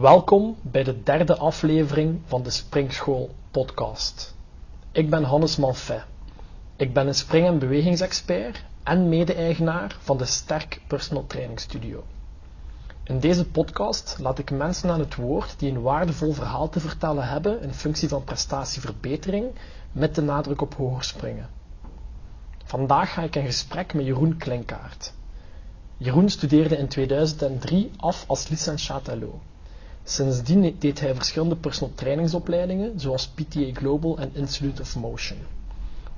Welkom bij de derde aflevering van de Springschool podcast. Ik ben Hannes Manfet. Ik ben een spring- en bewegingsexpert en mede-eigenaar van de Sterk Personal Training Studio. In deze podcast laat ik mensen aan het woord die een waardevol verhaal te vertellen hebben in functie van prestatieverbetering met de nadruk op hoger springen. Vandaag ga ik in gesprek met Jeroen Klinkaert. Jeroen studeerde in 2003 af als licentiat LO. Sindsdien deed hij verschillende personal trainingsopleidingen, zoals PTA Global en Institute of Motion.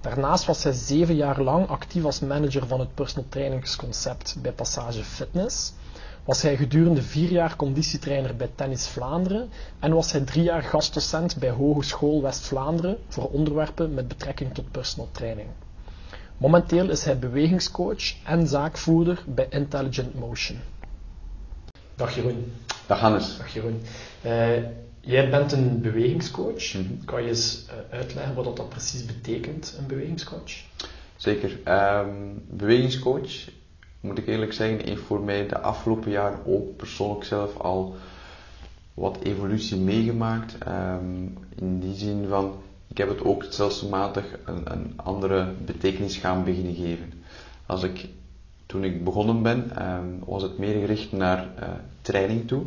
Daarnaast was hij zeven jaar lang actief als manager van het personal trainingsconcept bij Passage Fitness, was hij gedurende vier jaar conditietrainer bij Tennis Vlaanderen en was hij drie jaar gastdocent bij Hogeschool West-Vlaanderen voor onderwerpen met betrekking tot personal training. Momenteel is hij bewegingscoach en zaakvoerder bij Intelligent Motion. Dag Jeroen. Dag Hannes. Dag Jeroen. Uh, jij bent een bewegingscoach. Mhm. Kan je eens uh, uitleggen wat dat precies betekent, een bewegingscoach? Zeker. Um, bewegingscoach, moet ik eerlijk zeggen, heeft voor mij de afgelopen jaren ook persoonlijk zelf al wat evolutie meegemaakt. Um, in die zin van, ik heb het ook stelselmatig een, een andere betekenis gaan beginnen geven. Als ik toen ik begonnen ben, um, was het meer gericht naar uh, training toe,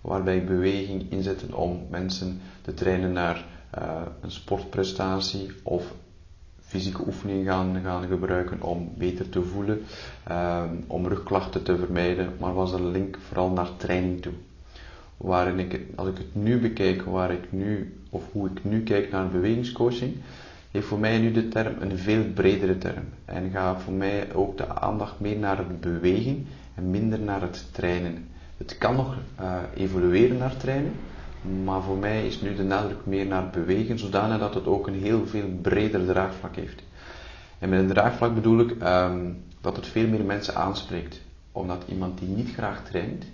waarbij ik beweging inzette om mensen te trainen naar uh, een sportprestatie of fysieke oefeningen gaan, gaan gebruiken om beter te voelen, um, om rugklachten te vermijden, maar was de link vooral naar training toe. Waarin ik, als ik het nu bekijk, waar ik nu, of hoe ik nu kijk naar bewegingscoaching, heeft voor mij nu de term een veel bredere term. En gaat voor mij ook de aandacht meer naar het bewegen en minder naar het trainen. Het kan nog uh, evolueren naar trainen, maar voor mij is nu de nadruk meer naar bewegen, zodanig dat het ook een heel veel breder draagvlak heeft. En met een draagvlak bedoel ik um, dat het veel meer mensen aanspreekt. Omdat iemand die niet graag traint,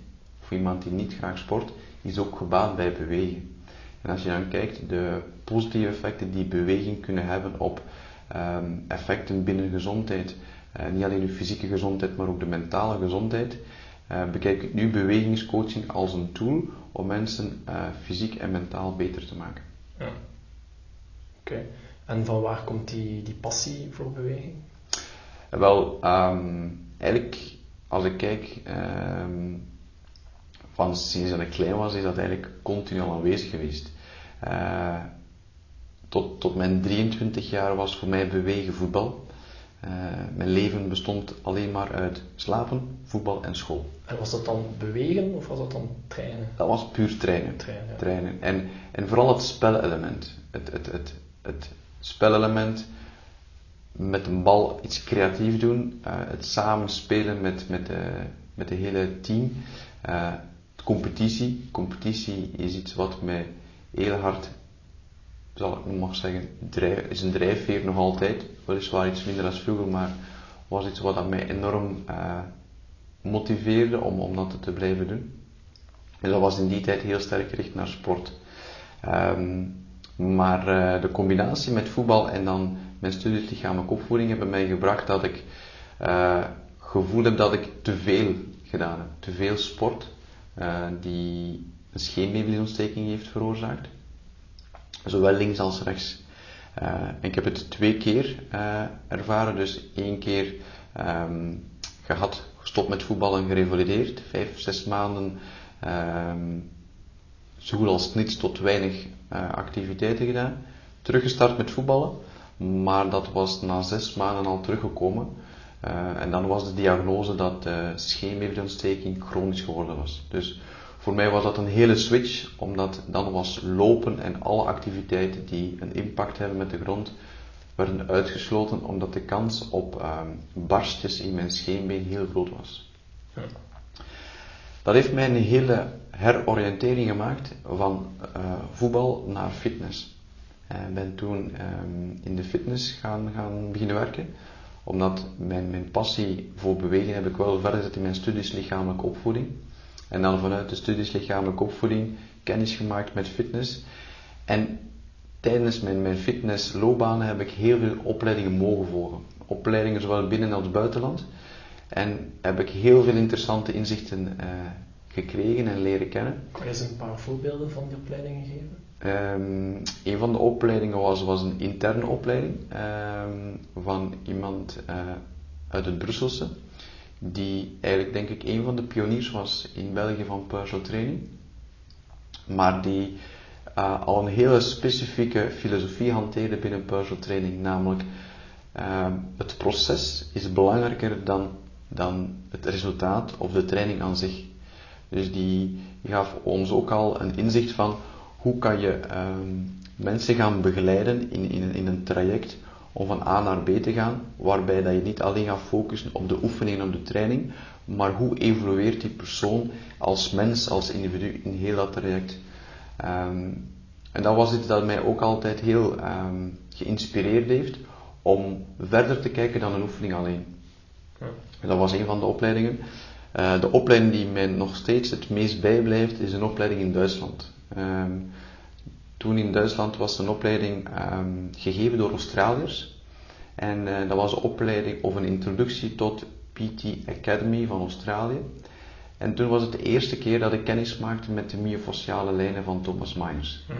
of iemand die niet graag sport, is ook gebaat bij bewegen. En als je dan kijkt, de positieve effecten die beweging kunnen hebben op um, effecten binnen gezondheid, uh, niet alleen de fysieke gezondheid, maar ook de mentale gezondheid, uh, bekijk ik nu bewegingscoaching als een tool om mensen uh, fysiek en mentaal beter te maken. Ja. Oké. Okay. En van waar komt die, die passie voor beweging? Wel, um, eigenlijk, als ik kijk, um, van sinds dat ik klein was, is dat eigenlijk continu al aanwezig geweest. Uh, tot, tot mijn 23 jaar was voor mij bewegen voetbal. Uh, mijn leven bestond alleen maar uit slapen, voetbal en school. En was dat dan bewegen of was dat dan trainen? Dat was puur trainen. Trainen, ja. trainen. En, en vooral het spelelement. Het, het, het, het spelelement met een bal iets creatief doen, uh, het samen spelen met, met, de, met de hele team. Uh, competitie. Competitie is iets wat mij heel hard, zal ik nog zeggen, drijf, is een drijfveer nog altijd. Weliswaar iets minder dan vroeger, maar was iets wat mij enorm uh, motiveerde om, om dat te blijven doen. En dat was in die tijd heel sterk gericht naar sport. Um, maar uh, de combinatie met voetbal en dan mijn studies lichamelijke opvoeding hebben mij gebracht dat ik uh, gevoel heb dat ik te veel gedaan heb. Te veel sport, uh, die een scheenbeenvliesontsteking heeft veroorzaakt. Zowel links als rechts. En ik heb het twee keer uh, ervaren. Dus één keer um, gehad, gestopt met voetballen, gerevalideerd. Vijf, zes maanden um, zo goed als niets tot weinig uh, activiteiten gedaan. Teruggestart met voetballen. Maar dat was na zes maanden al teruggekomen. Uh, en dan was de diagnose dat de chronisch geworden was. Dus voor mij was dat een hele switch, omdat dan was lopen en alle activiteiten die een impact hebben met de grond, werden uitgesloten omdat de kans op um, barstjes in mijn scheenbeen heel groot was. Ja. Dat heeft mij een hele heroriëntering gemaakt van uh, voetbal naar fitness. En ben toen um, in de fitness gaan, gaan beginnen werken omdat mijn, mijn passie voor bewegen heb ik wel verder gezet in mijn studies lichamelijke opvoeding. En dan vanuit de studies lichamelijke opvoeding kennis gemaakt met fitness. En tijdens mijn, mijn fitnessloopbaan heb ik heel veel opleidingen mogen volgen. Opleidingen zowel binnen als buitenland. En heb ik heel veel interessante inzichten uh, gekregen en leren kennen. Kan je eens een paar voorbeelden van die opleidingen geven? Um, een van de opleidingen was, was een interne opleiding um, van iemand uh, uit het Brusselse, die eigenlijk denk ik een van de pioniers was in België van personal training, maar die uh, al een hele specifieke filosofie hanteerde binnen personal training, namelijk uh, het proces is belangrijker dan, dan het resultaat of de training aan zich. Dus die gaf ons ook al een inzicht van hoe kan je um, mensen gaan begeleiden in, in, in een traject om van A naar B te gaan, waarbij dat je niet alleen gaat focussen op de oefening en op de training, maar hoe evolueert die persoon als mens, als individu in heel dat traject. Um, en dat was iets dat mij ook altijd heel um, geïnspireerd heeft om verder te kijken dan een oefening alleen. Ja. Dat was een van de opleidingen. Uh, de opleiding die mij nog steeds het meest bijblijft is een opleiding in Duitsland. Um, toen in Duitsland was een opleiding um, gegeven door Australiërs. En uh, dat was een opleiding of een introductie tot PT Academy van Australië. En toen was het de eerste keer dat ik kennis maakte met de myofasciale lijnen van Thomas Myers. Ja.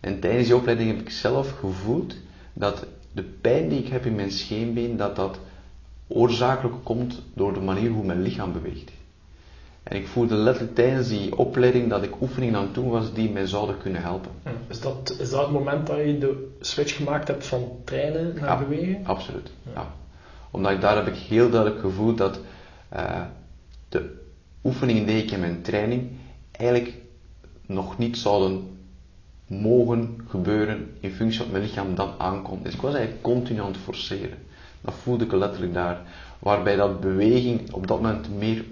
En tijdens die opleiding heb ik zelf gevoeld dat de pijn die ik heb in mijn scheenbeen, dat dat oorzakelijk komt door de manier hoe mijn lichaam beweegt. En ik voelde letterlijk tijdens die opleiding dat ik oefeningen aan het doen was die mij zouden kunnen helpen. Is dat, is dat het moment dat je de switch gemaakt hebt van trainen naar ja, bewegen? Absoluut, ja. ja. Omdat ik, daar heb ik heel duidelijk gevoeld dat uh, de oefeningen die ik in mijn training eigenlijk nog niet zouden mogen gebeuren in functie van mijn lichaam dan aankomt. Dus ik was eigenlijk continu aan het forceren. Dat voelde ik letterlijk daar. Waarbij dat beweging op dat moment meer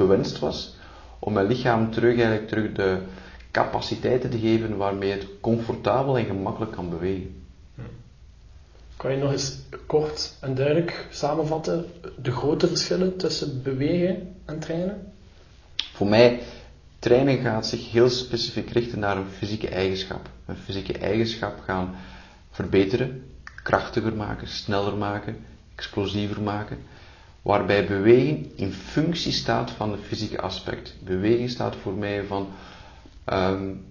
gewenst was om mijn lichaam terug, eigenlijk terug de capaciteiten te geven waarmee het comfortabel en gemakkelijk kan bewegen. Kan je nog eens kort en duidelijk samenvatten de grote verschillen tussen bewegen en trainen? Voor mij, trainen gaat zich heel specifiek richten naar een fysieke eigenschap. Een fysieke eigenschap gaan verbeteren, krachtiger maken, sneller maken, explosiever maken waarbij beweging in functie staat van het fysieke aspect. Beweging staat voor mij van um,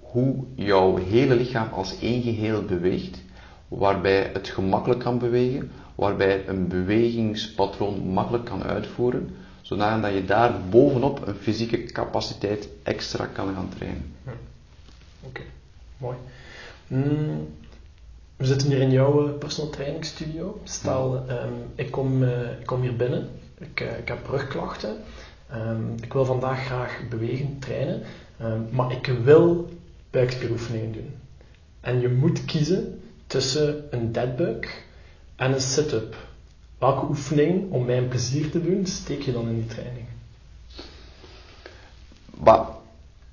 hoe jouw hele lichaam als één geheel beweegt, waarbij het gemakkelijk kan bewegen, waarbij een bewegingspatroon makkelijk kan uitvoeren, zodat je daar bovenop een fysieke capaciteit extra kan gaan trainen. Oké, mooi. Mm. We zitten hier in jouw eh, personal training studio. Stel, um, ik, kom, uh, ik kom hier binnen, ik, uh, ik heb rugklachten, um, ik wil vandaag graag bewegen, trainen, um, maar ik wil buikspieroefeningen doen. En je moet kiezen tussen een deadbug en een sit-up. Welke oefening, om mij een plezier te doen, steek je dan in die training? Bah,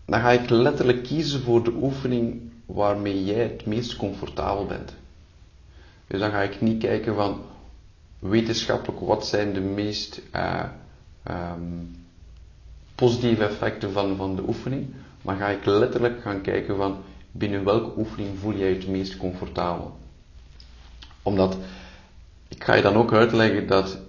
dan ga ik letterlijk kiezen voor de oefening waarmee jij het meest comfortabel bent. Dus dan ga ik niet kijken van wetenschappelijk wat zijn de meest uh, um, positieve effecten van, van de oefening, maar ga ik letterlijk gaan kijken van binnen welke oefening voel jij het meest comfortabel. Omdat, ik ga je dan ook uitleggen dat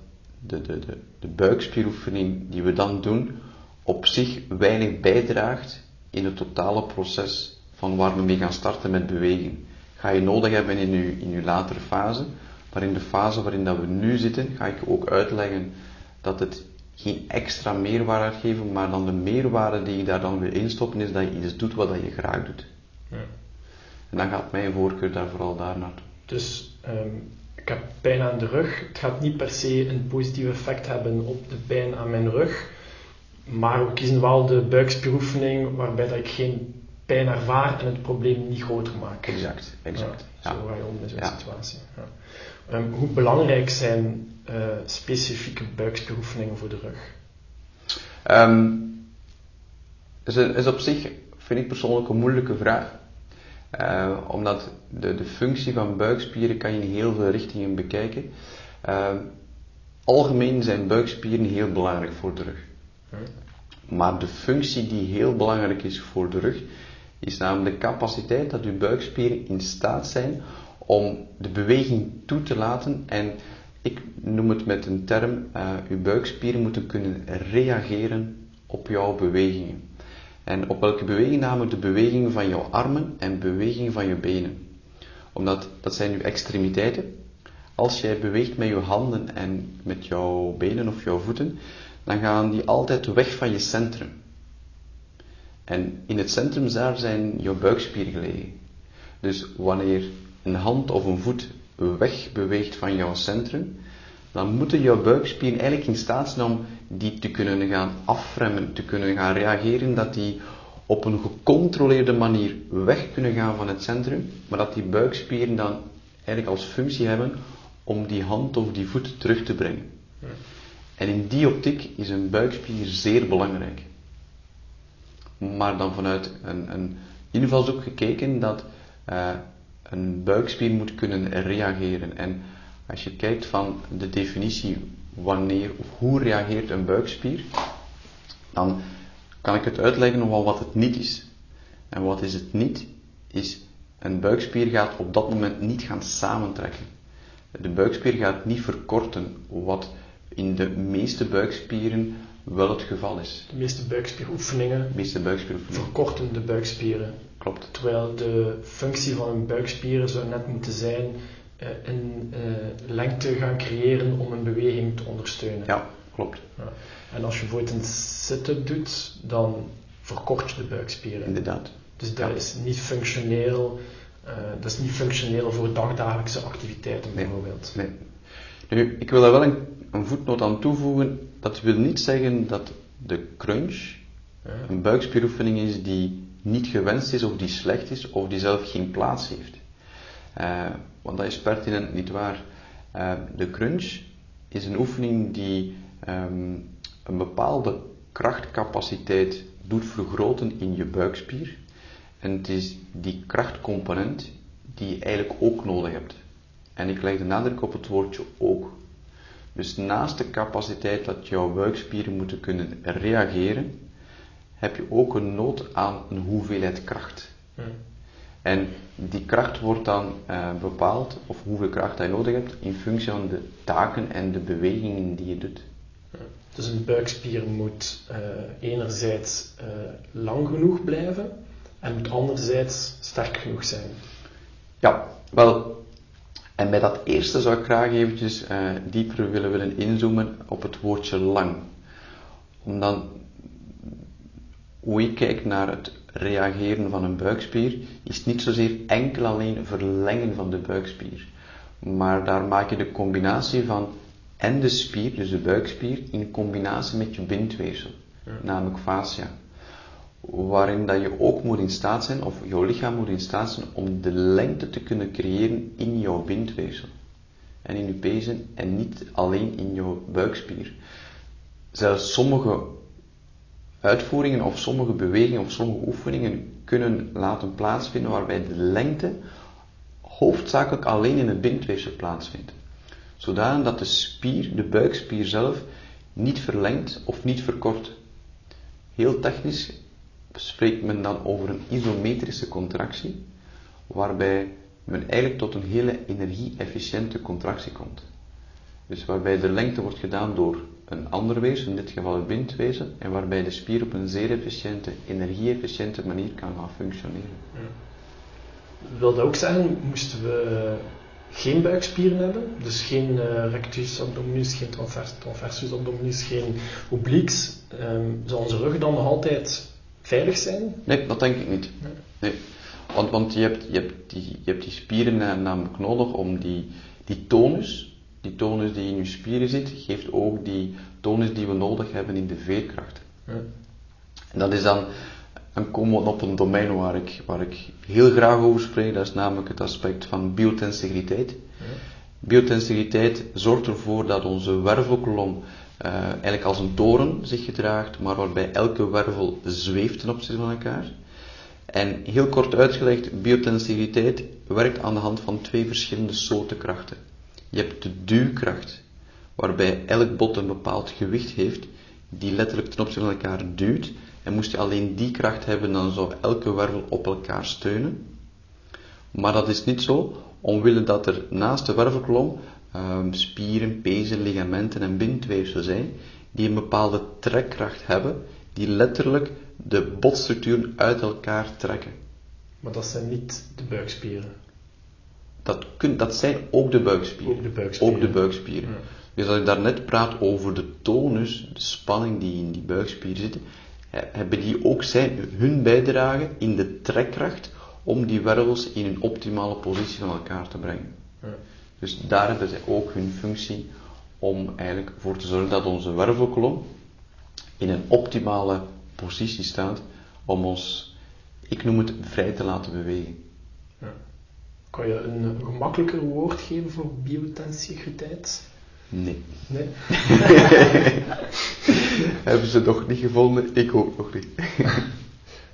de, de, de, de buikspieroefening die we dan doen, op zich weinig bijdraagt in het totale proces van waar we mee gaan starten met beweging. Ga je nodig hebben in je, in je latere fase, maar in de fase waarin dat we nu zitten, ga ik je ook uitleggen dat het geen extra meerwaarde gaat geven, maar dan de meerwaarde die je daar dan weer instoppen is dat je iets doet wat je graag doet. Ja. En dan gaat mijn voorkeur daar vooral daar naartoe. Dus um, ik heb pijn aan de rug. Het gaat niet per se een positief effect hebben op de pijn aan mijn rug. Maar we kiezen wel de buikspieroefening waarbij dat ik geen pijn ervaar en het probleem niet groter maken. Exact, exact. Ja, zo ga je om in zo'n situatie. Ja. Um, hoe belangrijk zijn uh, specifieke buikspieroefeningen voor de rug? Um, is, is op zich, vind ik persoonlijk, een moeilijke vraag. Uh, omdat de, de functie van buikspieren kan je in heel veel richtingen bekijken. Uh, algemeen zijn buikspieren heel belangrijk voor de rug. Maar de functie die heel belangrijk is voor de rug, is namelijk de capaciteit dat uw buikspieren in staat zijn om de beweging toe te laten en ik noem het met een term, uh, uw buikspieren moeten kunnen reageren op jouw bewegingen. En op welke beweging namelijk de beweging van jouw armen en beweging van je benen. Omdat dat zijn je extremiteiten. Als jij beweegt met je handen en met jouw benen of jouw voeten, dan gaan die altijd weg van je centrum. En in het centrum daar zijn jouw buikspieren gelegen. Dus wanneer een hand of een voet wegbeweegt van jouw centrum, dan moeten jouw buikspieren eigenlijk in staat zijn om die te kunnen gaan afremmen, te kunnen gaan reageren, dat die op een gecontroleerde manier weg kunnen gaan van het centrum, maar dat die buikspieren dan eigenlijk als functie hebben om die hand of die voet terug te brengen. En in die optiek is een buikspier zeer belangrijk. Maar dan vanuit een, een invalshoek gekeken dat uh, een buikspier moet kunnen reageren. En als je kijkt van de definitie wanneer of hoe reageert een buikspier, dan kan ik het uitleggen over wat het niet is. En wat is het niet? Is een buikspier gaat op dat moment niet gaan samentrekken. De buikspier gaat niet verkorten, wat in de meeste buikspieren wel het geval is. De meeste buikspieroefeningen, de meeste buikspieroefeningen. verkorten de buikspieren. Klopt. Terwijl de functie van een buikspieren zou net moeten zijn uh, een uh, lengte gaan creëren om een beweging te ondersteunen. Ja, klopt. Ja. En als je bijvoorbeeld een sit-up doet, dan verkort je de buikspieren. Inderdaad. Dus dat ja. is niet functioneel. Uh, dat is niet functioneel voor dagdagelijkse activiteiten nee. bijvoorbeeld. Nee. Nu, ik wil daar wel een, een voetnoot aan toevoegen. Dat wil niet zeggen dat de crunch een buikspieroefening is die niet gewenst is of die slecht is of die zelf geen plaats heeft. Uh, want dat is pertinent niet waar. Uh, de crunch is een oefening die um, een bepaalde krachtcapaciteit doet vergroten in je buikspier. En het is die krachtcomponent die je eigenlijk ook nodig hebt. En ik leg de nadruk op het woordje ook. Dus naast de capaciteit dat jouw buikspieren moeten kunnen reageren, heb je ook een nood aan een hoeveelheid kracht. Ja. En die kracht wordt dan uh, bepaald, of hoeveel kracht je nodig hebt, in functie van de taken en de bewegingen die je doet. Ja. Dus een buikspier moet uh, enerzijds uh, lang genoeg blijven en moet anderzijds sterk genoeg zijn. Ja, wel, en bij dat eerste zou ik graag eventjes dieper willen, willen inzoomen op het woordje lang. Omdat hoe ik kijk naar het reageren van een buikspier, is niet zozeer enkel alleen verlengen van de buikspier. Maar daar maak je de combinatie van en de spier, dus de buikspier, in combinatie met je bindweefsel, ja. namelijk fascia. Waarin dat je ook moet in staat zijn, of jouw lichaam moet in staat zijn, om de lengte te kunnen creëren in jouw bindweefsel. En in je pezen, en niet alleen in jouw buikspier. Zelfs sommige uitvoeringen of sommige bewegingen of sommige oefeningen kunnen laten plaatsvinden waarbij de lengte hoofdzakelijk alleen in het bindweefsel plaatsvindt. Zodanig dat de spier, de buikspier zelf, niet verlengt of niet verkort. Heel technisch spreekt men dan over een isometrische contractie, waarbij men eigenlijk tot een hele energie-efficiënte contractie komt. Dus waarbij de lengte wordt gedaan door een ander wezen, in dit geval het bindwezen, en waarbij de spier op een zeer efficiënte, energie-efficiënte manier kan gaan functioneren. Ja. Wil dat ook zeggen, moesten we geen buikspieren hebben, dus geen uh, rectus abdominis, geen transvers, transversus abdominis, geen obliques, um, zou onze rug dan nog altijd veilig zijn? Nee, dat denk ik niet. Nee. nee. Want, want je, hebt, je, hebt die, je hebt die spieren namelijk nodig om die, die tonus, die tonus die in je spieren zit, geeft ook die tonus die we nodig hebben in de veerkracht. Ja. En dat is dan, dan komen we op een domein waar ik, waar ik heel graag over spreek, dat is namelijk het aspect van biotensiviteit. Ja. Zorgt ervoor dat onze wervelkolom uh, eigenlijk als een toren zich gedraagt, maar waarbij elke wervel zweeft ten opzichte van elkaar. En heel kort uitgelegd, biotensiviteit werkt aan de hand van twee verschillende soorten krachten. Je hebt de duwkracht, waarbij elk bot een bepaald gewicht heeft, die letterlijk ten opzichte van elkaar duwt. En moest je alleen die kracht hebben, dan zou elke wervel op elkaar steunen. Maar dat is niet zo, omwille dat er naast de wervelkolom um, spieren, pezen, ligamenten en bindweefsel zijn, die een bepaalde trekkracht hebben die letterlijk de botstructuren uit elkaar trekken. Maar dat zijn niet de buikspieren. Dat, kun, dat zijn ook de buikspieren. Ook de buikspieren. Ook de buikspieren. Ja. Dus als ik daarnet praat over de tonus, de spanning die in die buikspieren zit, he- hebben die ook zijn, hun bijdrage in de trekkracht om die wervels in een optimale positie van elkaar te brengen. Ja. Dus daar hebben zij ook hun functie om eigenlijk voor te zorgen dat onze wervelkolom in een optimale positie staat om ons, ik noem het, vrij te laten bewegen. Ja. Kan je een gemakkelijker woord geven voor biotensiviteit? Nee. Nee? hebben ze nog niet gevonden? Ik ook nog niet.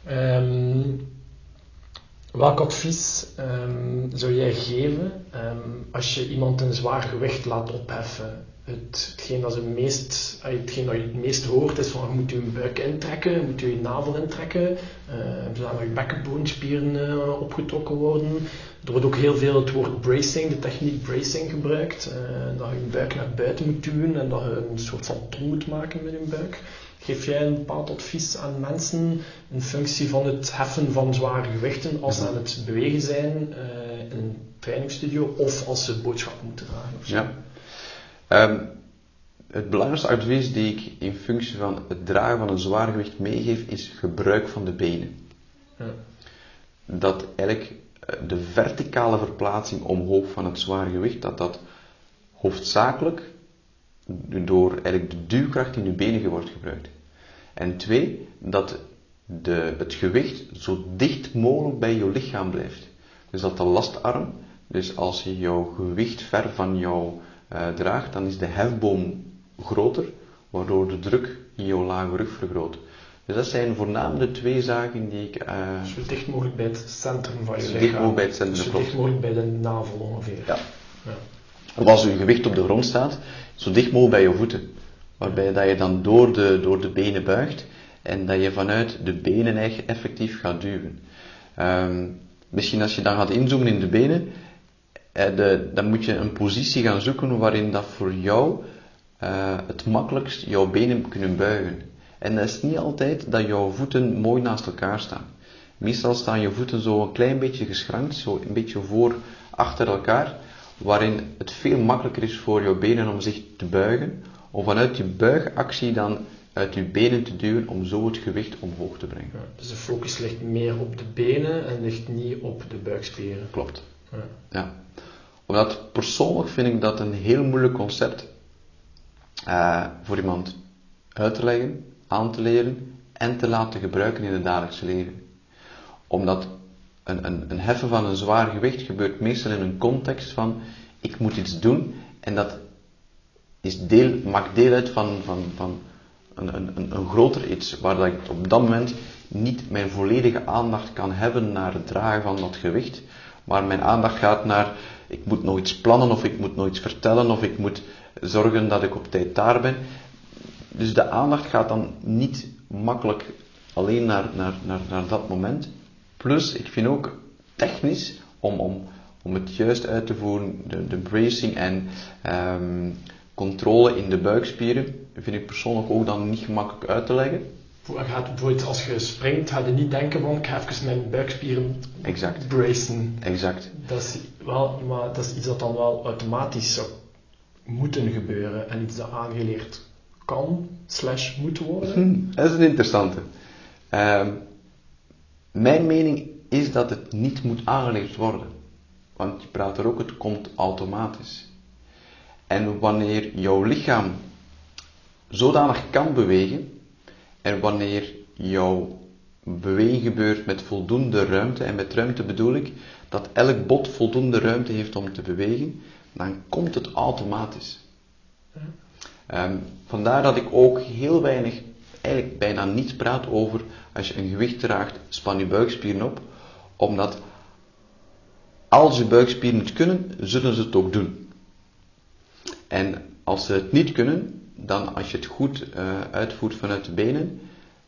Ehm, welk advies ehm, zou jij geven ehm, als je iemand een zwaar gewicht laat opheffen? Het, hetgeen, dat ze meest, hetgeen dat je het meest hoort is van moet je een buik intrekken, moet je je navel intrekken, eh, zodat je bekkenboonspieren eh, opgetrokken worden. Er wordt ook heel veel het woord bracing, de techniek bracing gebruikt, eh, dat je je buik naar buiten moet duwen en dat je een soort van ton moet maken met je buik. Geef jij een bepaald advies aan mensen in functie van het heffen van zware gewichten als ze aan het bewegen zijn eh, in een trainingsstudio of als ze boodschappen moeten dragen? Of zo? Ja. Ehm, het belangrijkste advies die ik in functie van het dragen van een zwaar gewicht meegeef, is gebruik van de benen. Ja. Dat eigenlijk eh, de verticale verplaatsing omhoog van het zware gewicht, dat dat hoofdzakelijk door eigenlijk de duwkracht in je benen wordt gebruikt. En twee, dat de, het gewicht zo dicht mogelijk bij je lichaam blijft. Dus dat de lastarm, dus als je jouw gewicht ver van jou eh, draagt, dan is de hefboom groter, waardoor de druk in jouw lage rug vergroot. Dus dat zijn voornamelijk de twee zaken die ik... eh, Zo dicht mogelijk bij het centrum van je Zo lichaam. dicht mogelijk bij het centrum, zo dicht mogelijk bij de navel ongeveer. ja, Ja. Of als je gewicht op de grond staat, zo dicht mogelijk bij je voeten. Waarbij dat je dan door de, door de benen buigt en dat je vanuit de benen echt effectief gaat duwen. Ehm, misschien als je dan gaat inzoomen in de benen, eh, dan moet je een positie gaan zoeken waarin dat voor jou eh, het makkelijkst jouw benen kunnen buigen. En dat is niet altijd dat jouw voeten mooi naast elkaar staan. Meestal staan je voeten zo een klein beetje geschrankt, zo een beetje voor achter elkaar, waarin het veel makkelijker is voor jouw benen om zich te buigen, om vanuit die buigactie dan uit je benen te duwen om zo het gewicht omhoog te brengen. Ja. Dus de focus ligt meer op de benen en ligt niet op de buikspieren. Klopt. Ja. Ja. Omdat persoonlijk vind ik dat een heel moeilijk concept eh, voor iemand uit te leggen, aan te leren en te laten gebruiken in het dagelijkse leven. Omdat een, een, een heffen van een zwaar gewicht gebeurt meestal in een context van ik moet iets doen en dat is deel, maakt deel uit van, van, van een, een, een, groter iets waar dat ik op dat moment niet mijn volledige aandacht kan hebben naar het dragen van dat gewicht, maar mijn aandacht gaat naar ik moet nog iets plannen of ik moet nog iets vertellen of ik moet zorgen dat ik op tijd daar ben. Dus de aandacht gaat dan niet makkelijk alleen naar, naar, naar, naar dat moment. Plus, ik vind ook technisch, om, om, om het juist uit te voeren, de, de bracing en ehm, controle in de buikspieren, vind ik persoonlijk ook dan niet gemakkelijk uit te leggen. Gaat bijvoorbeeld als je springt, ga je niet denken van ik ga even mijn buikspieren Exact. bracen. Exact. Dat is, wel, maar dat is iets dat dan wel automatisch zou moeten gebeuren en iets dat aangeleerd kan, slash moet worden. Hm, dat is een interessante. Ehm, mijn mening is dat het niet moet aangeleerd worden. Want je praat er ook, het komt automatisch. En wanneer jouw lichaam zodanig kan bewegen, en wanneer jouw beweging gebeurt met voldoende ruimte, en met ruimte bedoel ik dat elk bot voldoende ruimte heeft om te bewegen, dan komt het automatisch. Ehm, vandaar dat ik ook heel weinig, eigenlijk bijna niets praat over als je een gewicht draagt, span je buikspieren op, omdat als je buikspieren het kunnen, zullen ze het ook doen. En als ze het niet kunnen, dan als je het goed eh, uitvoert vanuit de benen,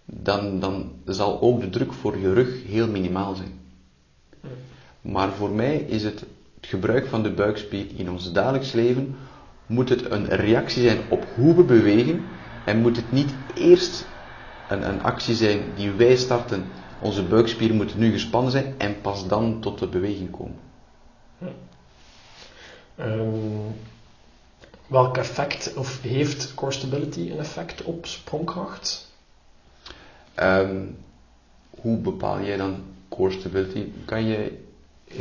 dan, dan zal ook de druk voor je rug heel minimaal zijn. Maar voor mij is het, het gebruik van de buikspier in ons dagelijks leven, moet het een reactie zijn op hoe we bewegen en moet het niet eerst een, een actie zijn die wij starten. Onze buikspieren moeten nu gespannen zijn en pas dan tot de beweging komen. Um, welk effect, of heeft core stability een effect op sprongkracht? Um, hoe bepaal jij dan core stability? Kan je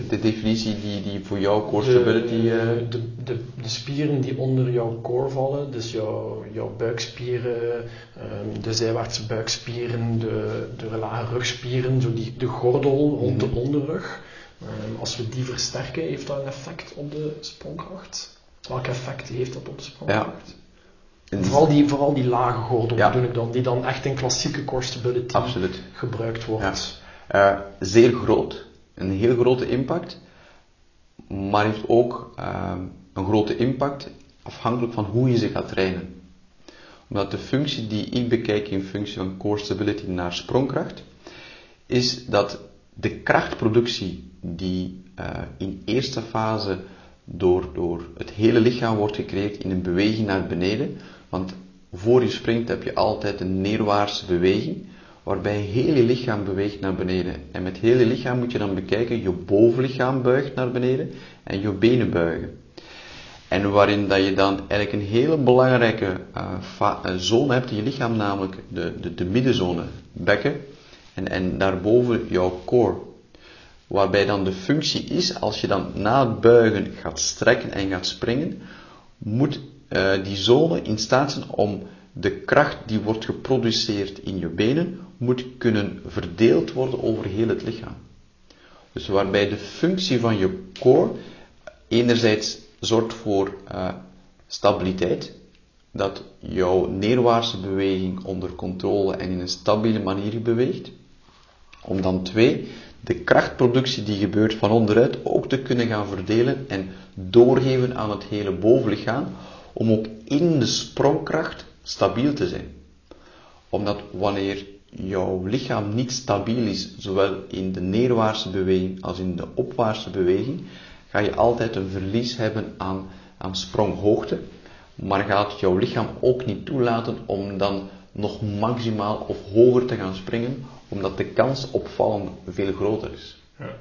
de definitie die, die voor jou core stability... De, uh... de, de, de, spieren die onder jouw core vallen, dus jouw, jouw buikspieren, um, de zijwaartse buikspieren, de, de lage rugspieren, zo die, de gordel rond de mhm. onderrug. Um, als we die versterken, heeft dat een effect op de sprongkracht? Welk effect heeft dat op sprongkracht? Ja. Vooral die, vooral die lage gordel ja. bedoel ik dan, die dan echt in klassieke core stability Absoluut. gebruikt wordt. Ja. Uh, zeer groot een heel grote impact, maar heeft ook uh, een grote impact afhankelijk van hoe je ze gaat trainen. Omdat de functie die ik bekijk in functie van core stability naar sprongkracht, is dat de krachtproductie die uh, in eerste fase door, door het hele lichaam wordt gecreëerd in een beweging naar beneden, want voor je springt heb je altijd een neerwaartse beweging, waarbij heel je lichaam beweegt naar beneden. En met heel je lichaam moet je dan bekijken, je bovenlichaam buigt naar beneden en je benen buigen. En waarin dat je dan eigenlijk een hele belangrijke uh, zone hebt in je lichaam, namelijk de, de, de middenzone, bekken, en, en daarboven jouw core. Waarbij dan de functie is, als je dan na het buigen gaat strekken en gaat springen, moet uh, die zone in staat zijn om de kracht die wordt geproduceerd in je benen moet kunnen verdeeld worden over heel het lichaam. Dus waarbij de functie van je core enerzijds zorgt voor uh, stabiliteit, dat jouw neerwaartse beweging onder controle en in een stabiele manier beweegt. Om dan twee, de krachtproductie die gebeurt van onderuit ook te kunnen gaan verdelen en doorgeven aan het hele bovenlichaam, om ook in de sprongkracht stabiel te zijn. Omdat wanneer jouw lichaam niet stabiel is, zowel in de neerwaartse beweging als in de opwaartse beweging, ga je altijd een verlies hebben aan, aan spronghoogte, maar gaat jouw lichaam ook niet toelaten om dan nog maximaal of hoger te gaan springen, omdat de kans op vallen veel groter is. Ja.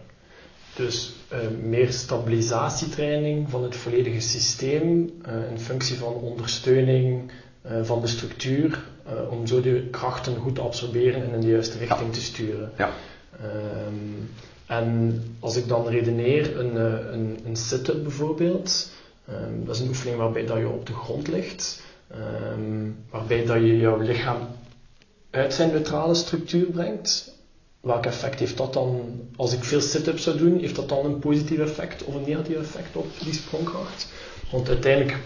Dus uh, meer stabilisatietraining van het volledige systeem uh, in functie van ondersteuning uh, van de structuur om zo de krachten goed te absorberen en in de juiste richting ja. te sturen. Ja. Um, en als ik dan redeneer, een, een, een sit-up bijvoorbeeld, um, dat is een oefening waarbij dat je op de grond ligt, um, waarbij dat je jouw lichaam uit zijn neutrale structuur brengt. Welk effect heeft dat dan, als ik veel sit-ups zou doen, heeft dat dan een positief effect of een negatief effect op die sprongkracht? Want uiteindelijk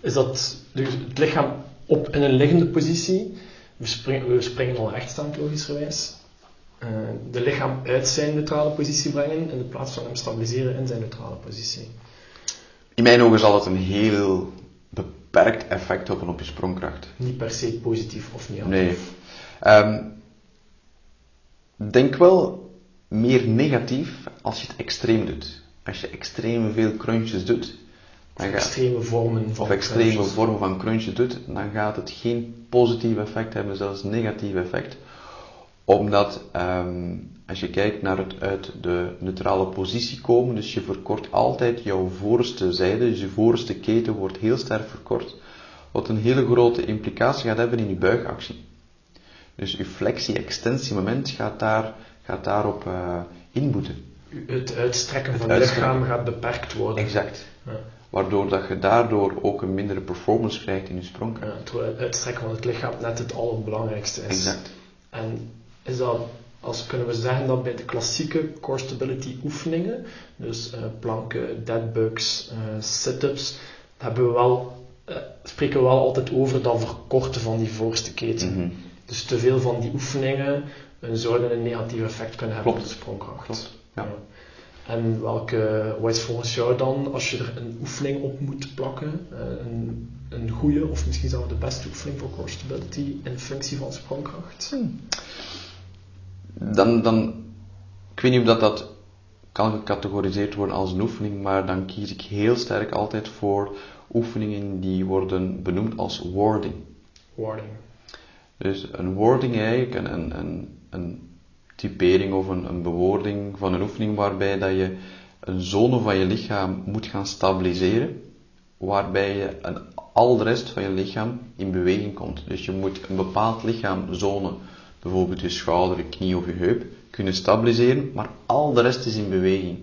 is dat dus het lichaam op in een liggende positie. We springen, we springen al rechtstaand logischerwijs. Uh, de lichaam uit zijn neutrale positie brengen in plaats van hem stabiliseren in zijn neutrale positie. In mijn ogen zal het een heel beperkt effect hebben op je sprongkracht. Niet per se positief of negatief. Nee. Um, denk wel meer negatief als je het extreem doet. Als je extreem veel crunches doet, extreme vormen van of extreme vormen van crunchen doet, dan gaat het geen positief effect hebben, zelfs negatief effect. Omdat um, als je kijkt naar het uit de neutrale positie komen, dus je verkort altijd jouw voorste zijde, dus je voorste keten wordt heel sterk verkort, wat een hele grote implicatie gaat hebben in je buigactie. Dus je flexie-extensiemoment gaat, daar, gaat daarop uh, inboeten. Het uitstrekken van het lichaam gaat beperkt worden. Exact. Ja waardoor dat je daardoor ook een mindere performance krijgt in je sprong. Ja, het uitstrekken van het lichaam net het allerbelangrijkste is. Exact. En is dat, als kunnen we zeggen dat bij de klassieke core stability oefeningen, dus uh, planken, deadbugs, uh, sit-ups, hebben we wel, uh, spreken we wel altijd over dat verkorten van die voorste keten. Mm Dus te veel van die oefeningen zouden een negatief effect kunnen hebben Klopt. op de sprongkracht. Klopt. Ja. ja. En welke, wat is volgens jou dan, als je er een oefening op moet plakken, eh, een, een goede of misschien zelfs de beste oefening voor core stability in functie van sprongkracht? Hmm. Dan, dan, ik weet niet of dat, dat kan gecategoriseerd worden als een oefening, maar dan kies ik heel sterk altijd voor oefeningen die worden benoemd als warding. Warding. Dus een wording eigenlijk, een, een, een, een typering of een, een bewoording van een oefening waarbij dat je een zone van je lichaam moet gaan stabiliseren, waarbij je een, al de rest van je lichaam in beweging komt. Dus je moet een bepaald lichaamzone, bijvoorbeeld je schouder, je knie of je heup, kunnen stabiliseren, maar al de rest is in beweging.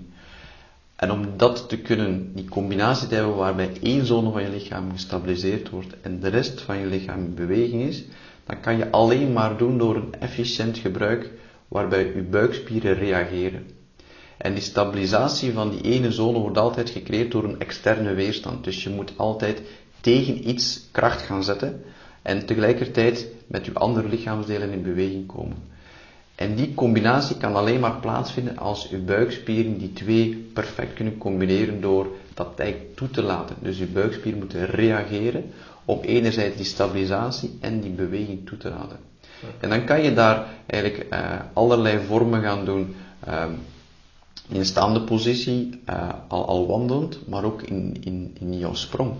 En om dat te kunnen, die combinatie te hebben waarbij één zone van je lichaam gestabiliseerd wordt en de rest van je lichaam in beweging is, dan kan je alleen maar doen door een efficiënt gebruik waarbij je buikspieren reageren. En die stabilisatie van die ene zone wordt altijd gecreëerd door een externe weerstand. Dus je moet altijd tegen iets kracht gaan zetten en tegelijkertijd met je andere lichaamsdelen in beweging komen. En die combinatie kan alleen maar plaatsvinden als je buikspieren die twee perfect kunnen combineren door dat eigenlijk toe te laten. Dus je buikspieren moeten reageren om enerzijds die stabilisatie en die beweging toe te laten. En dan kan je daar eigenlijk uh, allerlei vormen gaan doen. Uh, in staande positie, uh, al, al wandelend, maar ook in, in, in jouw sprong.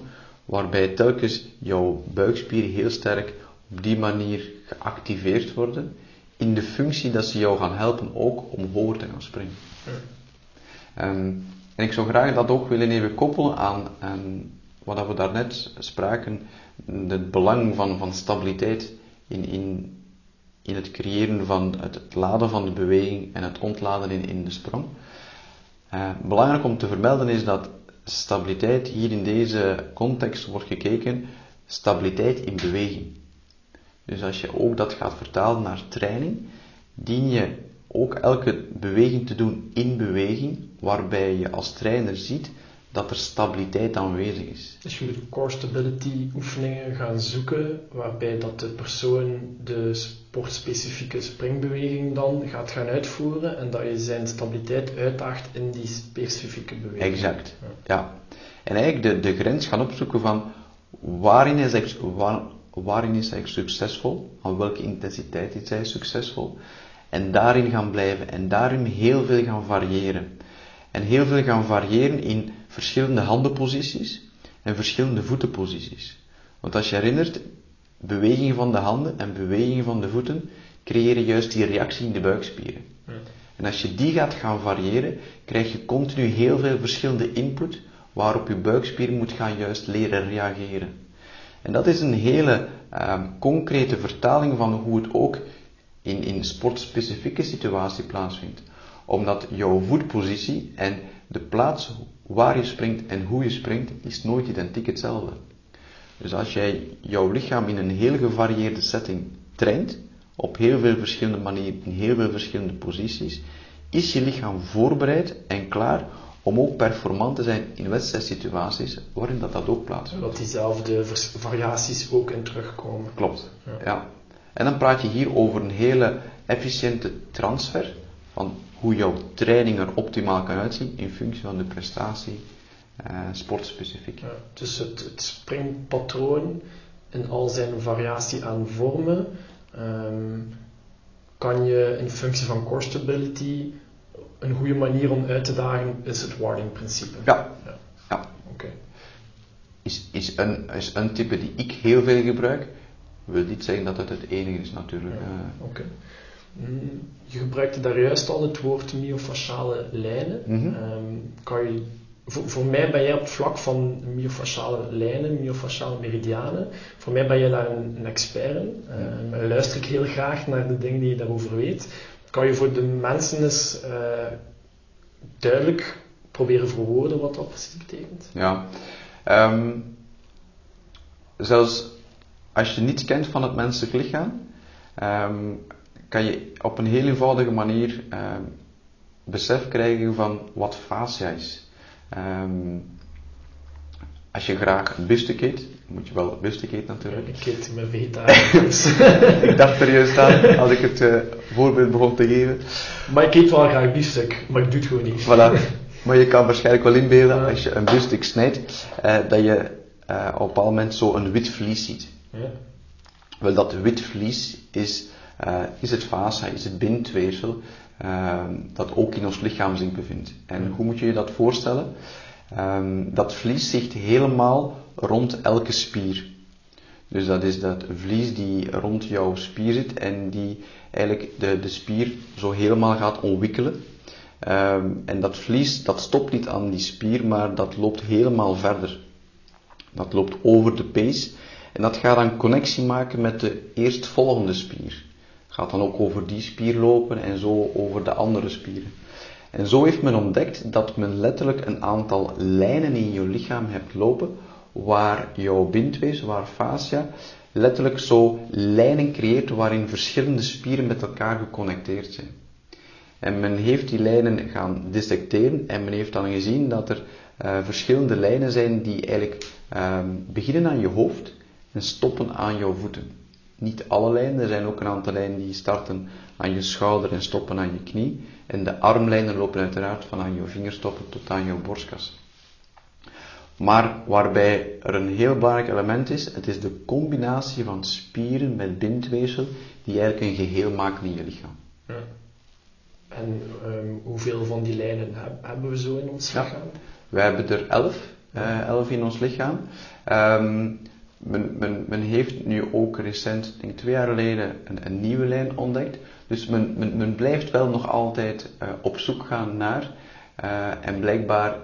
Waarbij telkens jouw buikspieren heel sterk op die manier geactiveerd worden. In de functie dat ze jou gaan helpen ook om hoger te gaan springen. Um, en ik zou graag dat ook willen even koppelen aan, aan wat we daarnet spraken. Het belang van, van stabiliteit in, in, in het creëren van het, het, laden van de beweging en het ontladen in, in de sprong. Uh, belangrijk om te vermelden is dat stabiliteit hier in deze context wordt gekeken, stabiliteit in beweging. Dus als je ook dat gaat vertalen naar training, dien je ook elke beweging te doen in beweging, waarbij je als trainer ziet dat er stabiliteit aanwezig is. Dus je moet core stability oefeningen gaan zoeken, waarbij dat de persoon de sportspecifieke springbeweging dan gaat gaan uitvoeren en dat je zijn stabiliteit uitdaagt in die specifieke beweging. Exact, ja. ja. En eigenlijk de, de grens gaan opzoeken van waarin is, waar, waarin is hij succesvol, aan welke intensiteit is hij succesvol, en daarin gaan blijven en daarin heel veel gaan variëren. En heel veel gaan variëren in verschillende handenposities en verschillende voetenposities. Want als je herinnert, bewegingen van de handen en bewegingen van de voeten creëren juist die reactie in de buikspieren. En als je die gaat gaan variëren, krijg je continu heel veel verschillende input waarop je buikspier moet gaan juist leren reageren. En dat is een hele uh, concrete vertaling van hoe het ook in, in sportspecifieke situatie plaatsvindt. Omdat jouw voetpositie en de plaats waar je springt en hoe je springt, is nooit identiek hetzelfde. Dus als jij jouw lichaam in een heel gevarieerde setting traint, op heel veel verschillende manieren, in heel veel verschillende posities, is je lichaam voorbereid en klaar om ook performant te zijn in wedstrijdsituaties waarin dat, dat ook plaatsvindt. Dat diezelfde variaties ook in terugkomen. Klopt, ja. ja. En dan praat je hier over een hele efficiënte transfer van hoe jouw training er optimaal kan uitzien in functie van de prestatie uh, sportspecifiek. Ja, dus het, het, springpatroon in al zijn variatie aan vormen um, kan je in functie van core stability een goede manier om uit te dagen is het warding-principe. Ja. ja. ja. Oké. Is, is, een, is een type die ik heel veel gebruik. Wil niet zeggen dat het het enige is natuurlijk. Ja. Uh, Oké. Mm, je gebruikte daar juist al het woord myofasciale lijnen. Mm -hmm. kan je, voor, voor, mij ben jij op het vlak van myofasciale lijnen, myofasciale meridianen, voor mij ben je daar een, een expert in. Um, luister ik heel graag naar de dingen die je daarover weet. Kan je voor de mensen eens uh, duidelijk proberen verwoorden wat dat precies betekent? Ja. Um, zelfs als je niets kent van het menselijk lichaam, um, kan je op een heel eenvoudige manier um, besef krijgen van wat fascia is. Als je graag een biefstuk moet je wel biefstuk eten natuurlijk. Ik eet met veta. ik dacht er juist aan, als ik het uh, voorbeeld begon te geven. Maar ik eet wel graag biefstuk, maar ik doe het gewoon niet. Voilà. Maar je kan waarschijnlijk wel inbeelden, als je een biefstuk snijdt, uh, dat je uh, op een bepaald moment zo een wit vlies ziet. Ja. Wel, dat wit vlies is is het fascia, is het bindweefsel uh, dat ook in ons lichaam zich bevindt. En hoe moet je je dat voorstellen? Um, dat vlies zit helemaal rond elke spier. Dus dat is dat vlies die rond jouw spier zit en die eigenlijk de, de spier zo helemaal gaat ontwikkelen. Ehm, en dat vlies, dat stopt niet aan die spier, maar dat loopt helemaal verder. Dat loopt over de pees en dat gaat dan connectie maken met de eerstvolgende spier. Gaat dan ook over die spier lopen en zo over de andere spieren. En zo heeft men ontdekt dat men letterlijk een aantal lijnen in je lichaam hebt lopen, waar jouw bindweefsel, waar fascia, letterlijk zo lijnen creëert waarin verschillende spieren met elkaar geconnecteerd zijn. En men heeft die lijnen gaan dissecteren en men heeft dan gezien dat er uh, verschillende lijnen zijn die eigenlijk uh, beginnen aan je hoofd en stoppen aan jouw voeten. Niet alle lijnen, er zijn ook een aantal lijnen die starten aan je schouder en stoppen aan je knie. En de armlijnen lopen uiteraard van aan je vingerstoppen tot aan je borstkas. Maar waarbij er een heel belangrijk element is, het is de combinatie van spieren met bindweefsel die eigenlijk een geheel maken in je lichaam. Ja. En um, hoeveel van die lijnen hebben we zo in ons lichaam? We hebben er elf, uh, elf in ons lichaam. Um, men, men, men, heeft nu ook recent, denk twee jaar geleden, een, een nieuwe lijn ontdekt. Dus men, men, men blijft wel nog altijd uh, op zoek gaan naar. Uh, en blijkbaar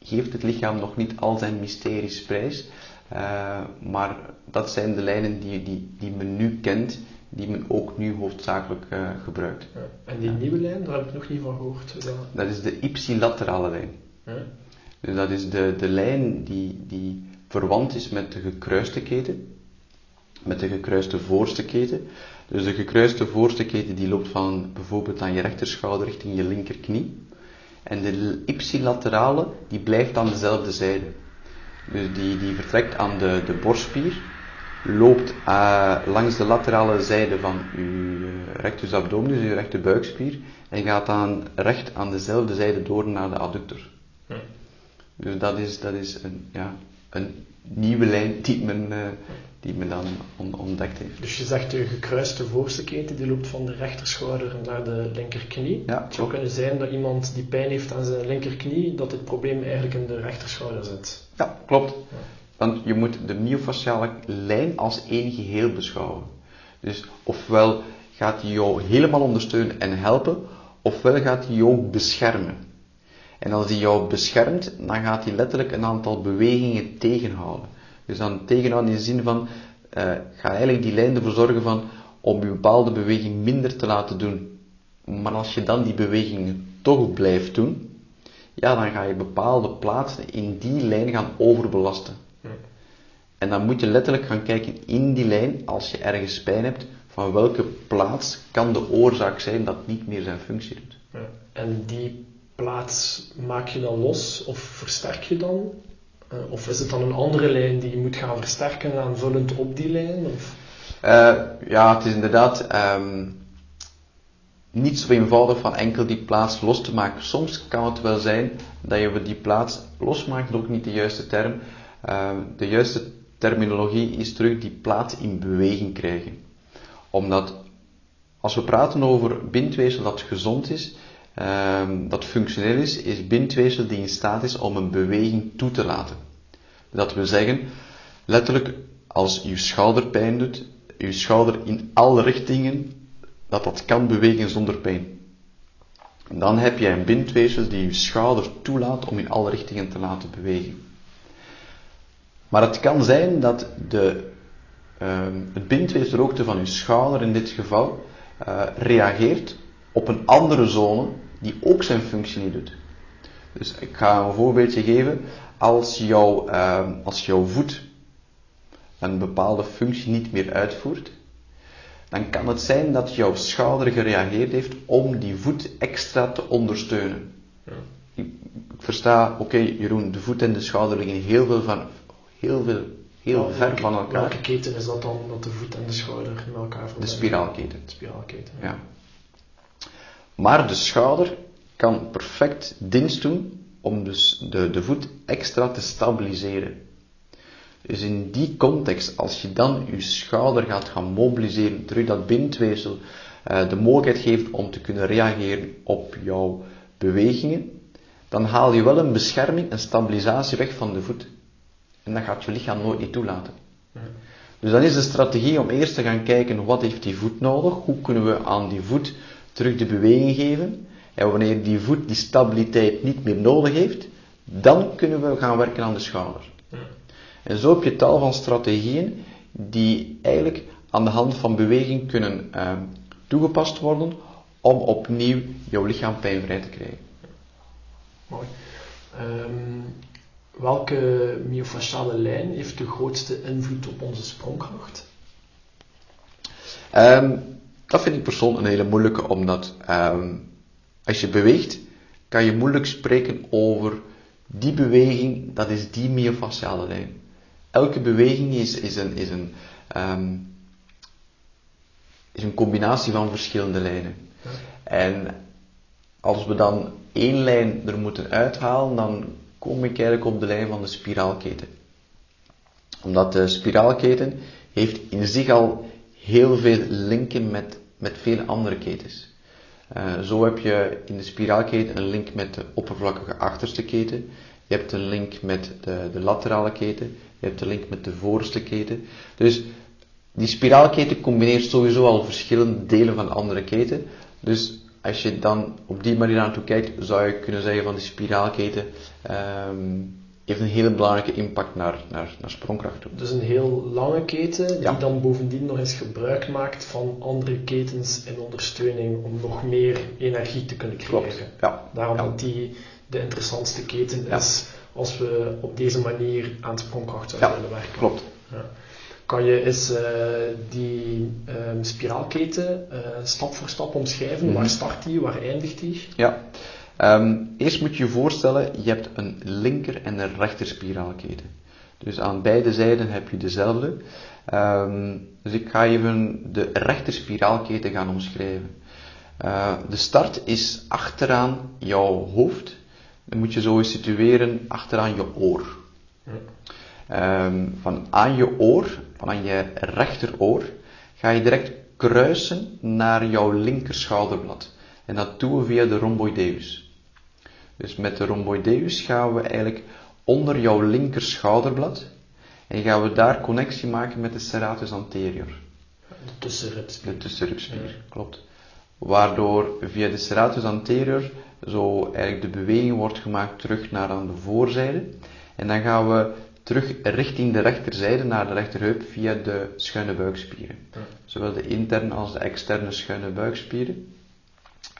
geeft het lichaam nog niet al zijn mysteries prijs. Uh, maar dat zijn de lijnen die, die, die men nu kent, die men ook nu hoofdzakelijk gebruikt. Ja. En die nieuwe lijn, daar heb ik nog niet van gehoord. Dat, dat is de ipsilaterale lijn. Ja. Dus dat is de, de lijn die, die verwant is met de gekruiste keten, met de gekruiste voorste keten. Dus de gekruiste voorste keten die loopt van bijvoorbeeld aan je rechterschouder richting je linkerknie. En de ipsilaterale die blijft aan dezelfde zijde. Dus die, die vertrekt aan de, de borstspier, loopt uh, langs de laterale zijde van uw uh, rectus abdominis, uw rechte buikspier, en gaat dan recht aan dezelfde zijde door naar de adductor. Hm. Dus dat is, dat is een, ja, een nieuwe lijn die men, uh, die men dan ontdekt heeft. Dus je zegt de gekruiste voorste keten die loopt van de rechterschouder naar de linkerknie. Ja, het zou kunnen zijn dat iemand die pijn heeft aan zijn linkerknie, dat het probleem eigenlijk in de rechterschouder zit. Ja, klopt. Ja. Want je moet de myofasciale lijn als één geheel beschouwen. Dus ofwel gaat hij jou helemaal ondersteunen en helpen, ofwel gaat hij jou beschermen. En als hij jou beschermt, dan gaat hij letterlijk een aantal bewegingen tegenhouden. Dus dan tegenhouden in de zin van, uh, ga eigenlijk die lijn ervoor zorgen van, om je bepaalde beweging minder te laten doen. Maar als je dan die bewegingen toch blijft doen, ja, dan ga je bepaalde plaatsen in die lijn gaan overbelasten. En dan moet je letterlijk gaan kijken in die lijn, als je ergens pijn hebt, van welke plaats kan de oorzaak zijn dat niet meer zijn functie doet. Ja. En die plaats maak je dan los of versterk je dan? Uh, of is het dan een andere lijn die je moet gaan versterken aanvullend op die lijn? Of? Uh, ja, het is inderdaad um, niet zo eenvoudig van enkel die plaats los te maken. Soms kan het wel zijn dat je die plaats losmaakt, ook niet de juiste term. Uh, de juiste terminologie is terug die plaats in beweging krijgen. Omdat als we praten over bindweefsel dat gezond is, dat functioneel is, is bindweefsel die in staat is om een beweging toe te laten. Dat we zeggen, letterlijk, als je schouder pijn doet, je schouder in alle richtingen, dat dat kan bewegen zonder pijn. Dan heb je een bindweefsel die je schouder toelaat om in alle richtingen te laten bewegen. Maar het kan zijn dat de, uh, het bindweefselhoogte van je schouder in dit geval uh, reageert op een andere zone die ook zijn functie niet doet. Dus ik ga een voorbeeldje geven. Als, jouw, uh, als jouw voet een bepaalde functie niet meer uitvoert, dan kan het zijn dat jouw schouder gereageerd heeft om die voet extra te ondersteunen. Ja. Ik, ik, versta, oké okay, Jeroen, de voet en de schouder liggen heel veel, van, heel veel heel ver van elkaar. Welke keten is dat dan, dat de voet en de schouder met elkaar verbinden? De spiraalketen. De spiraalketen, ja. ja. Maar de schouder kan perfect dienst doen om dus de, de voet extra te stabiliseren. Dus in die context, als je dan je schouder gaat gaan mobiliseren, terug dat bindweefsel uh, de mogelijkheid geeft om te kunnen reageren op jouw bewegingen, dan haal je wel een bescherming, een stabilisatie weg van de voet. En dat gaat je lichaam nooit niet toelaten. Dus dan is de strategie om eerst te gaan kijken wat heeft die voet nodig, hoe kunnen we aan die voet terug de beweging geven. En wanneer die voet die stabiliteit niet meer nodig heeft, dan kunnen we gaan werken aan de schouder. En zo heb je tal van strategieën die eigenlijk aan de hand van beweging kunnen uh, toegepast worden om opnieuw jouw lichaam pijnvrij te krijgen. Mooi. Um, welke myofasciale lijn heeft de grootste invloed op onze sprongkracht? Um, dat vind ik persoonlijk een hele moeilijke, omdat um, als je beweegt, kan je moeilijk spreken over die beweging, dat is die myofasciale lijn. Elke beweging is, is, een, is, een, um, is een combinatie van verschillende lijnen. En als we dan één lijn er moeten uithalen, dan kom ik eigenlijk op de lijn van de spiraalketen. Omdat de spiraalketen heeft in zich al heel veel linken met, met vele andere ketens. Uh, zo heb je in de spiraalketen een link met de oppervlakkige achterste keten. Je hebt een link met de, de laterale keten. Je hebt een link met de voorste keten. Dus die spiraalketen combineert sowieso al verschillende delen van de andere keten. Dus als je dan op die manier aan toe kijkt, zou je kunnen zeggen van die spiraalketen um, heeft een hele belangrijke impact naar, naar, naar sprongkracht toe. Dus een heel lange keten die dan bovendien nog eens gebruik maakt van andere ketens in ondersteuning om nog meer energie te kunnen krijgen. Klopt. Ja. Daarom dat die de interessantste keten is als we op deze manier aan sprongkracht zouden willen werken. Klopt. Kan je eens uh, die um, spiraalketen uh, stap voor stap omschrijven? Mm -hmm. Waar start die? Waar eindigt die? Ja. Um, eerst moet je je voorstellen, je hebt een linker en een rechter spiraalketen. Dus aan beide zijden heb je dezelfde. Um, dus ik ga even de rechter spiraalketen gaan omschrijven. Uh, de start is achteraan jouw hoofd. Dan moet je zo eens situeren achteraan je oor. Um, van aan je oor, van aan je rechteroor, ga je direct kruisen naar jouw linker schouderblad. En dat doen we via de rhomboideus. Dus met de rhomboideus gaan we eigenlijk onder jouw linker schouderblad en gaan we daar connectie maken met de serratus anterior. De tussenribspier. De tussenribspier, ja. klopt. Waardoor via de serratus anterior zo eigenlijk de beweging wordt gemaakt terug naar aan de voorzijde. En dan gaan we terug richting de rechterzijde naar de rechterheup via de schuine buikspieren. Ja. Zowel de interne als de externe schuine buikspieren.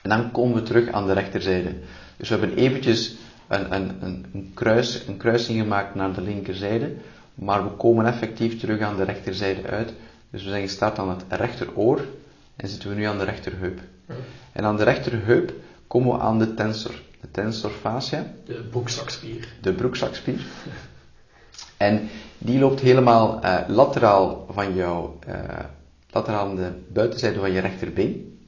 En dan komen we terug aan de rechterzijde. Dus we hebben eventjes een, een, een, een, kruis, een kruising gemaakt naar de linkerzijde, maar we komen effectief terug aan de rechterzijde uit. Dus we zijn gestart aan het rechteroor en zitten we nu aan de rechterheup. Ja. En aan de rechterheup komen we aan de tensor. De tensor fascia. De broekzakspier. De broekzakspier. en die loopt helemaal uh, lateraal van jouw, uh, lateraal aan de buitenzijde van je rechterbeen.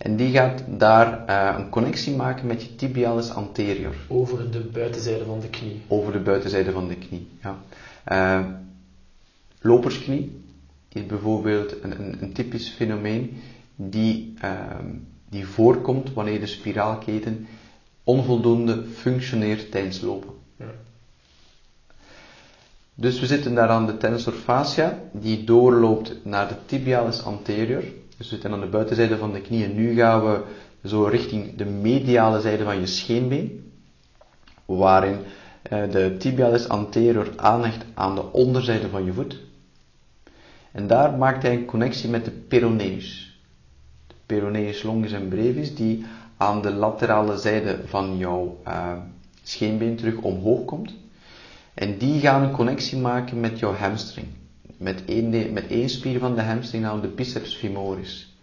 En die gaat daar uh, een connectie maken met je tibialis anterior. Over de buitenzijde van de knie. Over de buitenzijde van de knie, ja. Uh, lopersknie is bijvoorbeeld een, een, een typisch fenomeen die, uh, die voorkomt wanneer de spiraalketen onvoldoende functioneert tijdens lopen. Ja. Dus we zitten daar aan de tensor fascia, die doorloopt naar de tibialis anterior. Dus we zitten aan de buitenzijde van de knie en nu gaan we zo richting de mediale zijde van je scheenbeen, waarin de tibialis anterior aanhecht aan de onderzijde van je voet. En daar maakt hij een connectie met de peroneus. De peroneus longus en brevis, die aan de laterale zijde van jouw uh, scheenbeen terug omhoog komt. En die gaan een connectie maken met jouw hamstring met één, met één spier van de hamstring, namelijk de biceps femoris.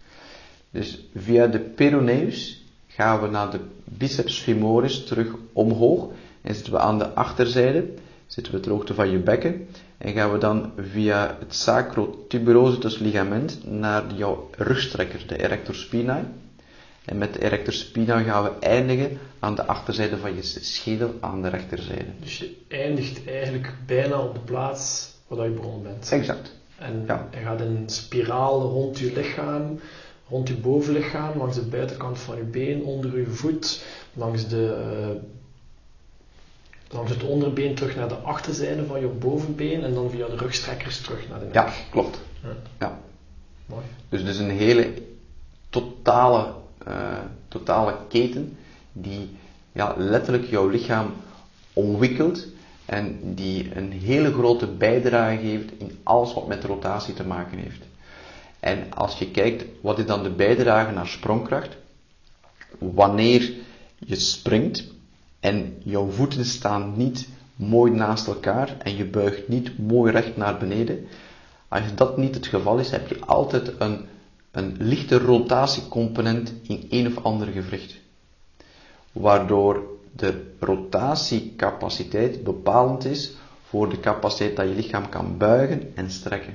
Dus via de peroneus gaan we naar de biceps femoris terug omhoog en zitten we aan de achterzijde, zitten we ter hoogte van je bekken en gaan we dan via het sacrotuberositas ligament naar jouw rugstrekker, de erector spinae. En met de erector spinae gaan we eindigen aan de achterzijde van je schedel aan de rechterzijde. Dus je eindigt eigenlijk bijna op de plaats waar je begonnen bent. Exact. En ja. je gaat in een spiraal rond je lichaam, rond je bovenlichaam, langs de buitenkant van je been, onder je voet, langs de uh, Dan het onderbeen terug naar de achterzijde van je bovenbeen en dan via de rugstrekkers terug naar de nek. Ja, klopt. Ja. Ja. Mooi. Dus het is een hele totale, eh, totale keten die ja, letterlijk jouw lichaam omwikkelt en die een hele grote bijdrage geeft in alles wat met rotatie te maken heeft. En als je kijkt, wat is dan de bijdrage naar sprongkracht? Wanneer je springt en jouw voeten staan niet mooi naast elkaar en je buigt niet mooi recht naar beneden, als dat niet het geval is, heb je altijd een, een lichte rotatiecomponent in een of ander gewricht. Waardoor de rotatiecapaciteit bepalend is voor de capaciteit dat je lichaam kan buigen en strekken.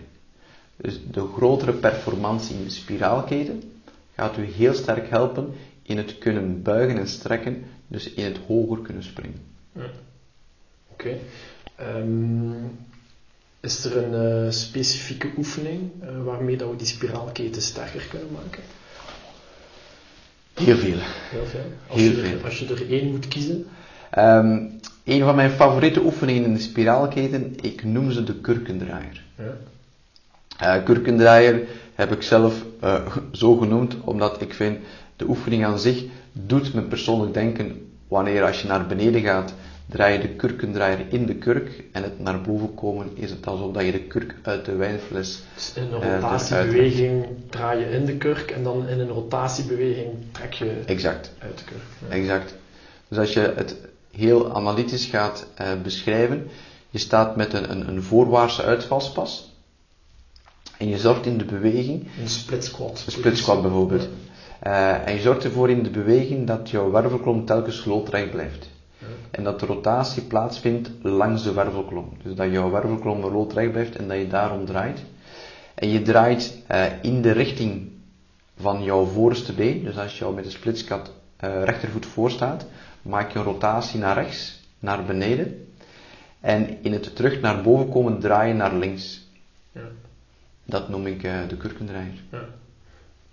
Dus de grotere performantie in de spiraalketen gaat u heel sterk helpen in het kunnen buigen en strekken, dus in het hoger kunnen springen. Oké. Ehm, is er een eh, specifieke oefening eh, waarmee dat we die spiraalketen sterker kunnen maken? Heel veel. Heel veel. Als, Heel je, er, veel. als je er één moet kiezen. Ehm, een van mijn favoriete oefeningen in de spiraalketen, ik noem ze de kurkendraaier. Ja. Eh kurkendraaier heb ik zelf eh, zo genoemd, omdat ik vind de oefening aan zich doet me persoonlijk denken wanneer als je naar beneden gaat, draai je de kurkendraaier in de kurk en het naar boven komen is het alsof dat je de kurk uit de wijnfles Dus in een Eh, rotatiebeweging draai je in de kurk en dan in een rotatiebeweging trek je exact uit de kurk. Ja. Exact. Dus als je het heel analytisch gaat eh, beschrijven, je staat met een, een, een voorwaartse uitvalspas en je zorgt in de beweging, Een split squat. een split squat bijvoorbeeld, eh, en je zorgt ervoor in de beweging dat jouw wervelkolom telkens loodrecht blijft. En dat de rotatie plaatsvindt langs de wervelkolom. Dus dat jouw wervelkolom loodrecht blijft en dat je daarom draait. En je draait eh, in de richting van jouw voorste been. Dus als je met de splitskat eh, rechtervoet voor staat, maak je een rotatie naar rechts, naar beneden. En in het terug naar boven komen draaien naar links. Ja. Dat noem ik eh, de kurkendraaier. Ja.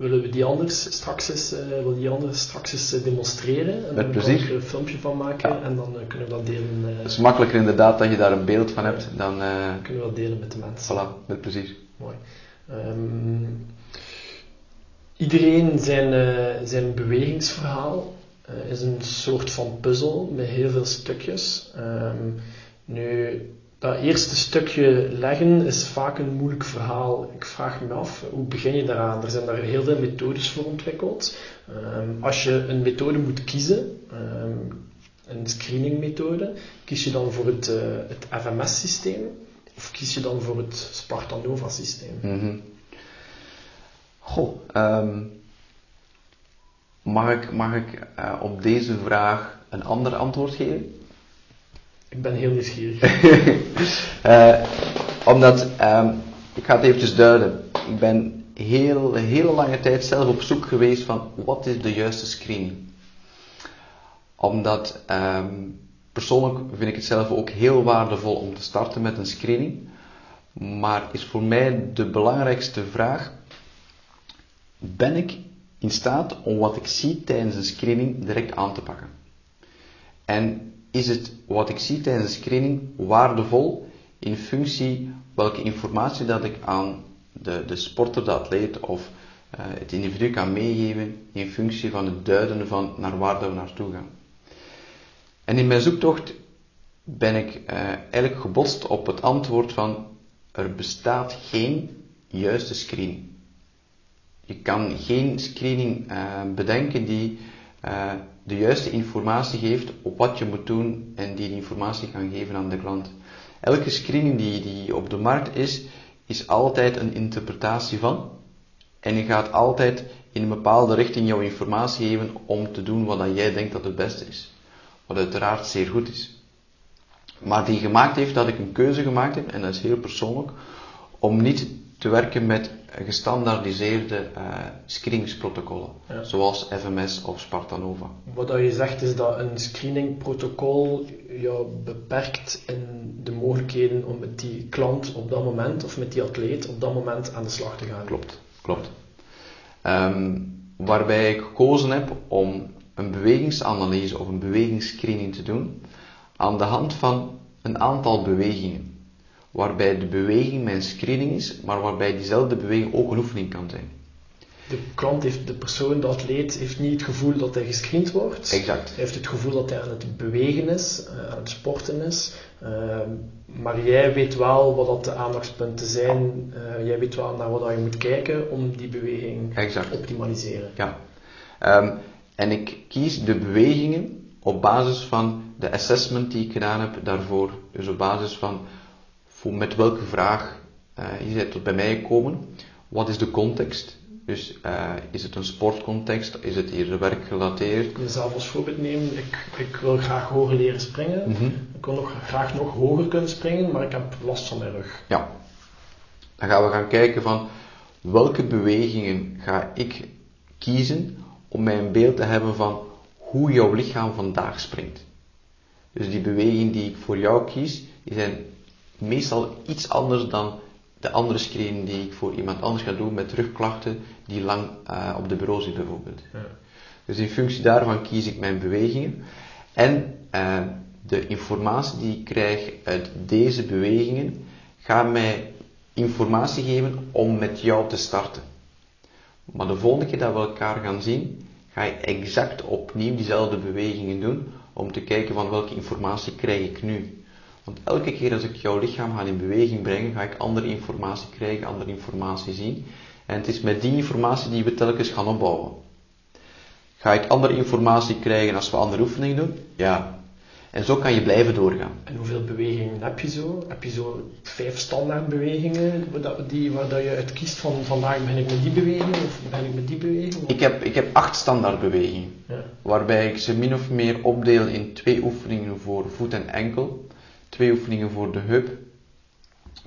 Willen we die anders straks eens, eh, wil die anders straks eens eh, demonstreren? En Met plezier. er een filmpje van maken Ja. en dan eh, kunnen we dat delen, Het is makkelijker inderdaad dat je daar een beeld van hebt dan... kunnen we dat delen met de mensen. voilà, met plezier. Mooi. Ehm, iedereen zijn, zijn bewegingsverhaal eh, is een soort van puzzel met heel veel stukjes. Ehm, nu, dat eerste stukje leggen is vaak een moeilijk verhaal. Ik vraag me af, hoe begin je daaraan? Er zijn daar heel veel methodes voor ontwikkeld. Ehm, als je een methode moet kiezen, ehm, een screeningmethode, kies je dan voor het, eh, het FMS-systeem of kies je dan voor het Spartanova-systeem? Goh, ehm, mag ik, mag ik eh, op deze vraag een ander antwoord geven? Ik ben heel nieuwsgierig. Eh, omdat, ehm, ik ga het eventjes duiden. Ik ben heel, hele lange tijd zelf op zoek geweest van wat is de juiste screening. Omdat ehm, persoonlijk vind ik het zelf ook heel waardevol om te starten met een screening. Maar is voor mij de belangrijkste vraag: ben ik in staat om wat ik zie tijdens een screening direct aan te pakken? En is het wat ik zie tijdens een screening waardevol in functie welke informatie dat ik aan de, de sporter, de atleet of eh, het individu kan meegeven in functie van het duiden van naar waar we naartoe gaan. En in mijn zoektocht ben ik eh, eigenlijk gebotst op het antwoord van er bestaat geen juiste screening. Je kan geen screening eh, bedenken die de juiste informatie geeft op wat je moet doen en die informatie kan geven aan de klant. Elke screening die, die op de markt is, is altijd een interpretatie van. En je gaat altijd in een bepaalde richting jouw informatie geven om te doen wat jij denkt dat het beste is. Wat uiteraard zeer goed is. Maar die gemaakt heeft dat ik een keuze gemaakt heb, en dat is heel persoonlijk, om niet te werken met gestandaardiseerde uh, screeningsprotocollen, Ja. zoals FMS of Spartanova. Wat dat je zegt is dat een screeningprotocol jou beperkt in de mogelijkheden om met die klant op dat moment of met die atleet op dat moment aan de slag te gaan. Klopt, klopt. Ehm, waarbij ik gekozen heb om een bewegingsanalyse of een bewegingsscreening te doen, aan de hand van een aantal bewegingen. Waarbij de beweging mijn screening is, maar waarbij diezelfde beweging ook een oefening kan zijn. De klant heeft, de persoon, de atleet, heeft niet het gevoel dat hij gescreend wordt. Exact. Hij heeft het gevoel dat hij aan het bewegen is, eh, aan het sporten is. Ehm, maar jij weet wel wat dat de aandachtspunten zijn. Eh, jij weet wel naar wat je moet kijken om die beweging Exact. te optimaliseren. Ja. Ehm, en ik kies de bewegingen op basis van de assessment die ik gedaan heb daarvoor. Dus op basis van voor met welke vraag uh, je bent tot bij mij gekomen. Wat is de context? Dus uh, is het een sportcontext? Is het eerder werkgerelateerd? Ik wil zelf als voorbeeld nemen. Ik, ik wil graag hoger leren springen. Mhm. Ik wil nog graag nog hoger kunnen springen, maar ik heb last van mijn rug. Ja. Dan gaan we gaan kijken van welke bewegingen ga ik kiezen om mij een beeld te hebben van hoe jouw lichaam vandaag springt. Dus die bewegingen die ik voor jou kies, die zijn meestal iets anders dan de andere screen die ik voor iemand anders ga doen met rugklachten die lang uh, op de bureau zit bijvoorbeeld. Ja. Dus in functie daarvan kies ik mijn bewegingen en uh, de informatie die ik krijg uit deze bewegingen gaat mij informatie geven om met jou te starten. Maar de volgende keer dat we elkaar gaan zien, ga je exact opnieuw diezelfde bewegingen doen om te kijken van welke informatie krijg ik nu. Want elke keer als ik jouw lichaam ga in beweging brengen, ga ik andere informatie krijgen, andere informatie zien. En het is met die informatie die we telkens gaan opbouwen. Ga ik andere informatie krijgen als we andere oefeningen doen? Ja. En zo kan je blijven doorgaan. En hoeveel bewegingen heb je zo? Heb je zo vijf standaard bewegingen die, waar dat je uit kiest van vandaag ben ik met die beweging of ben ik met die beweging? Ik heb, ik heb acht standaard bewegingen. Ja. Waarbij ik ze min of meer opdeel in twee oefeningen voor voet en enkel twee oefeningen voor de heup,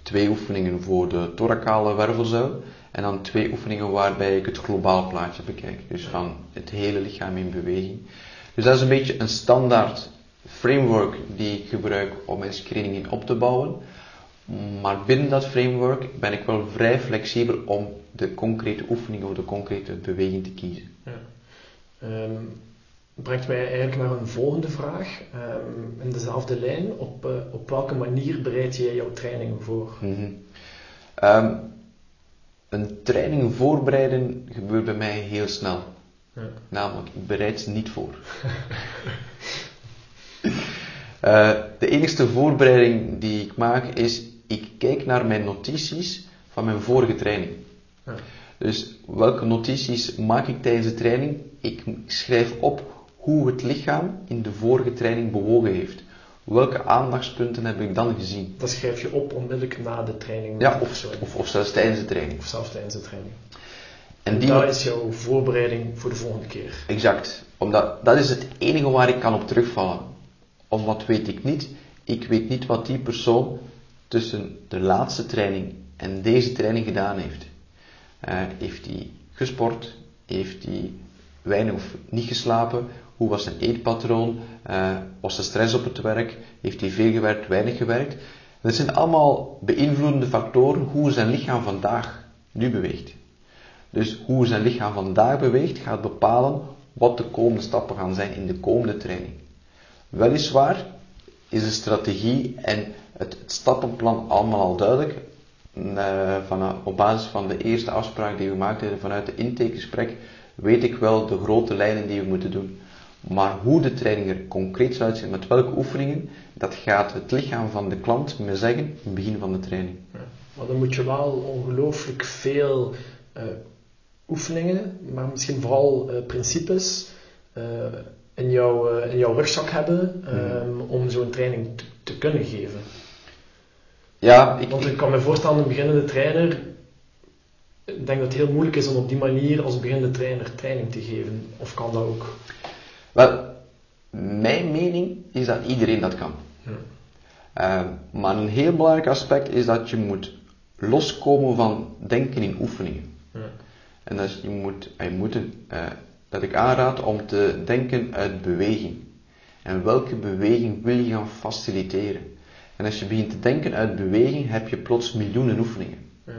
twee oefeningen voor de thoracale wervelzuil en dan twee oefeningen waarbij ik het globaal plaatje bekijk, dus van het hele lichaam in beweging. Dus dat is een beetje een standaard framework die ik gebruik om mijn screening op te bouwen. Maar binnen dat framework ben ik wel vrij flexibel om de concrete oefening of de concrete beweging te kiezen. Ja. Um, brengt mij eigenlijk naar een volgende vraag. Um, in dezelfde lijn. Op, uh, op welke manier bereid jij jouw trainingen voor? Mm -hmm. um, een training voorbereiden gebeurt bij mij heel snel. Ja. Namelijk, ik bereid ze niet voor. uh, de enige voorbereiding die ik maak is, ik kijk naar mijn notities van mijn vorige training. Ja. Dus welke notities maak ik tijdens de training? Ik schrijf op hoe het lichaam in de vorige training bewogen heeft. Welke aandachtspunten heb ik dan gezien? Dat schrijf je op onmiddellijk na de training. Ja, of, of, of zelfs tijdens de training. Of zelfs tijdens de training. En die dat is jouw voorbereiding voor de volgende keer. Exact. Omdat dat is het enige waar ik kan op terugvallen. Of wat weet ik niet? Ik weet niet wat die persoon tussen de laatste training en deze training gedaan heeft. Uh, heeft hij gesport? Heeft hij weinig of niet geslapen? Hoe was zijn eetpatroon? Uh, was er stress op het werk? Heeft hij veel gewerkt, weinig gewerkt? Dat zijn allemaal beïnvloedende factoren hoe zijn lichaam vandaag nu beweegt. Dus hoe zijn lichaam vandaag beweegt gaat bepalen wat de komende stappen gaan zijn in de komende training. Weliswaar is de strategie en het, het stappenplan allemaal al duidelijk. Uh, van, op basis van de eerste afspraak die we gemaakt hebben vanuit de intakegesprek weet ik wel de grote lijnen die we moeten doen. Maar hoe de training er concreet zou uitzien, met welke oefeningen, dat gaat het lichaam van de klant me zeggen in het begin van de training. Ja, maar dan moet je wel ongelooflijk veel uh, oefeningen, maar misschien vooral uh, principes uh, in, jouw, in jouw rugzak hebben um, om zo'n training te, te, kunnen geven. Ja, ik, Want ik kan me voorstellen, een beginnende trainer, ik denk dat het heel moeilijk is om op die manier als beginnende trainer training te geven. Of kan dat ook? Wel, mijn mening is dat iedereen dat kan. Uh, maar een heel belangrijk aspect is dat je moet loskomen van denken in oefeningen. Ja. En dat, je moet, je moet uh, dat ik aanraad om te denken uit beweging. En welke beweging wil je gaan faciliteren? En als je begint te denken uit beweging, heb je plots miljoenen oefeningen. Ja.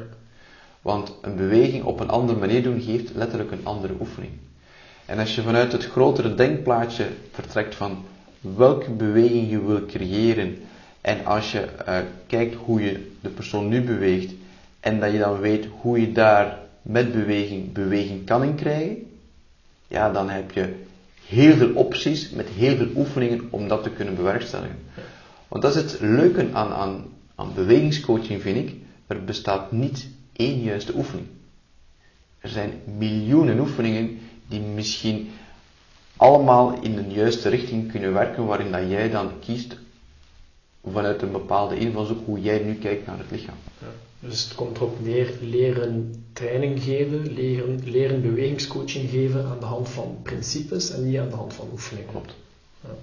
Want een beweging op een andere manier doen geeft letterlijk een andere oefening. En als je vanuit het grotere denkplaatje vertrekt van welke beweging je wil creëren en als je uh, kijkt hoe je de persoon nu beweegt en dat je dan weet hoe je daar met beweging beweging kan in krijgen, ja, dan heb je heel veel opties met heel veel oefeningen om dat te kunnen bewerkstelligen. Want dat is het leuke aan, aan, aan bewegingscoaching, vind ik. Er bestaat niet één juiste oefening. Er zijn miljoenen oefeningen die misschien allemaal in een juiste richting kunnen werken, waarin dat jij dan kiest vanuit een bepaalde invalshoek hoe jij nu kijkt naar het lichaam. Ja, dus het komt erop neer leren training geven, leren, leren bewegingscoaching geven aan de hand van principes en niet aan de hand van oefeningen. Klopt. Ja.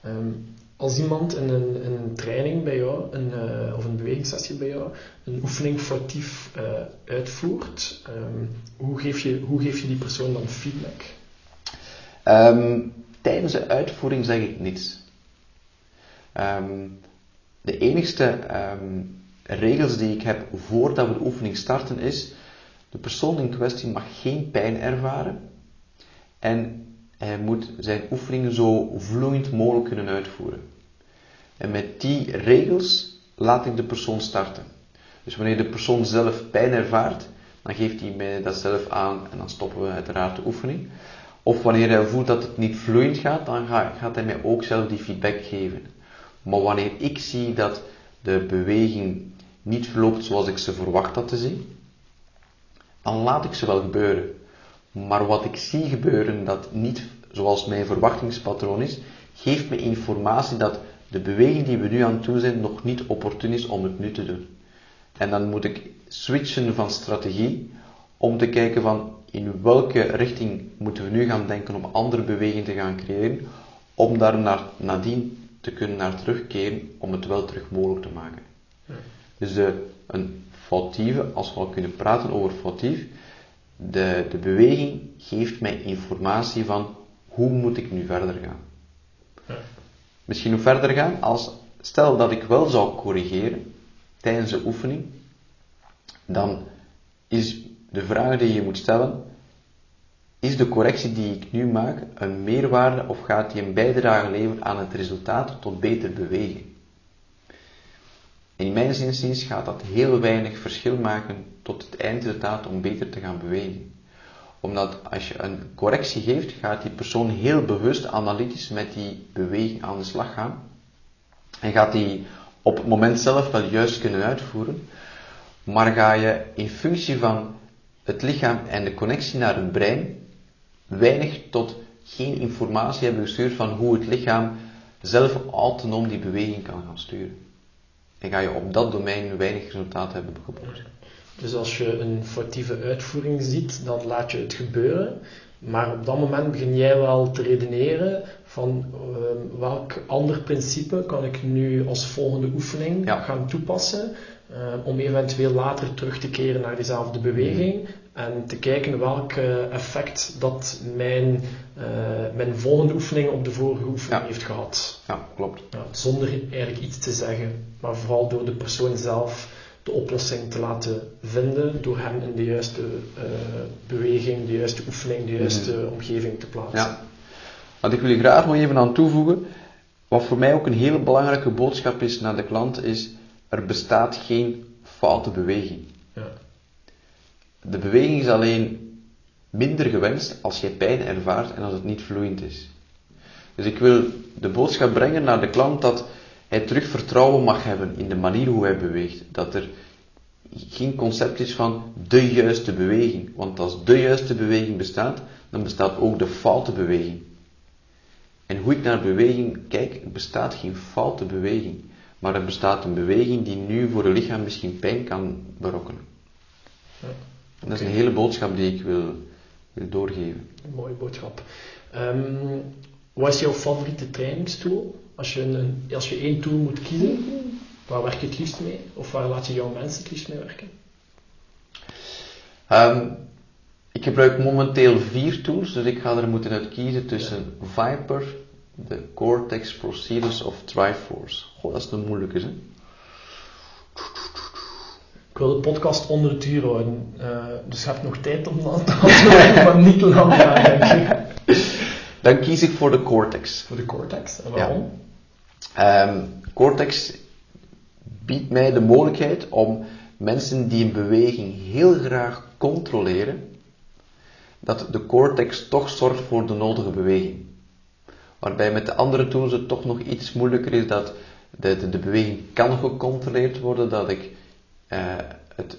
Ehm, als iemand in een, een, training bij jou, een, uh, of een bewegingssessie bij jou, een oefening foutief uh, uitvoert, um, hoe, geef je, hoe geef je die persoon dan feedback? Um, tijdens de uitvoering zeg ik niets. Um, de enigste regels die ik heb voordat we de oefening starten is, de persoon in kwestie mag geen pijn ervaren en hij moet zijn oefeningen zo vloeiend mogelijk kunnen uitvoeren. En met die regels laat ik de persoon starten. Dus wanneer de persoon zelf pijn ervaart, dan geeft hij mij dat zelf aan en dan stoppen we uiteraard de oefening. Of wanneer hij voelt dat het niet vloeiend gaat, dan gaat hij mij ook zelf die feedback geven. Maar wanneer ik zie dat de beweging niet verloopt zoals ik ze verwacht had te zien, dan laat ik ze wel gebeuren. Maar wat ik zie gebeuren dat niet zoals mijn verwachtingspatroon is, geeft me informatie dat de beweging die we nu aan doen zijn nog niet opportun is om het nu te doen. En dan moet ik switchen van strategie om te kijken van in welke richting moeten we nu gaan denken om andere bewegingen te gaan creëren, om daar naar, nadien te kunnen naar terugkeren om het wel terug mogelijk te maken. Dus de, een foutieve, als we al kunnen praten over foutief, de, de beweging geeft mij informatie van hoe moet ik nu verder gaan. Misschien nog verder gaan als, stel dat ik wel zou corrigeren tijdens de oefening, dan is de vraag die je moet stellen, is de correctie die ik nu maak een meerwaarde of gaat die een bijdrage leveren aan het resultaat tot beter bewegen? In mijn zinziens gaat dat heel weinig verschil maken tot het eindresultaat om beter te gaan bewegen. Omdat als je een correctie geeft, gaat die persoon heel bewust analytisch met die beweging aan de slag gaan. En gaat die op het moment zelf wel juist kunnen uitvoeren. Maar ga je in functie van het lichaam en de connectie naar het brein weinig tot geen informatie hebben gestuurd van hoe het lichaam zelf autonoom die beweging kan gaan sturen en ga je op dat domein weinig resultaat hebben geboekt. Dus als je een foutieve uitvoering ziet, dan laat je het gebeuren. Maar op dat moment begin jij wel te redeneren van uh, welk ander principe kan ik nu als volgende oefening gaan toepassen uh, om eventueel later terug te keren naar diezelfde beweging en te kijken welk effect dat mijn, uh, mijn volgende oefening op de vorige oefening heeft gehad. Ja, klopt. Ja, zonder eigenlijk iets te zeggen, maar vooral door de persoon zelf de oplossing te laten vinden door hem in de juiste uh, beweging, de juiste oefening, de juiste mm. omgeving te plaatsen. Ja. Wat ik wil graag nog even aan toevoegen, wat voor mij ook een hele belangrijke boodschap is naar de klant, is er bestaat geen foute beweging. Ja. De beweging is alleen minder gewenst als je pijn ervaart en als het niet vloeiend is. Dus ik wil de boodschap brengen naar de klant dat hij terug vertrouwen mag hebben in de manier hoe hij beweegt. Dat er geen concept is van de juiste beweging. Want als de juiste beweging bestaat, dan bestaat ook de foute beweging. En hoe ik naar beweging kijk, er bestaat geen foute beweging. Maar er bestaat een beweging die nu voor het lichaam misschien pijn kan berokkenen. Ja, Dat is een hele boodschap die ik wil, wil doorgeven. Een mooie boodschap. Um, wat is jouw favoriete trainingstool? Als je, een, als je één tool moet kiezen, waar werk je het liefst mee? Of waar laat je jouw mensen het liefst mee werken? Um, ik gebruik momenteel vier tools, dus ik ga er moeten uit kiezen tussen Viper, de Cortex Procedures of Triforce. Goh, dat is een moeilijke, hè? Ik wil de podcast onder het uur houden, uh, dus je hebt nog tijd om dat te antwoorden, maar niet te lang denk ik. Dan kies ik voor de Cortex. Voor de Cortex. En waarom? Ehm, Cortex biedt mij de mogelijkheid om mensen die een beweging heel graag controleren, dat de cortex toch zorgt voor de nodige beweging. Waarbij met de andere tools het toch nog iets moeilijker is dat de, de, de beweging kan gecontroleerd worden, dat ik uh, het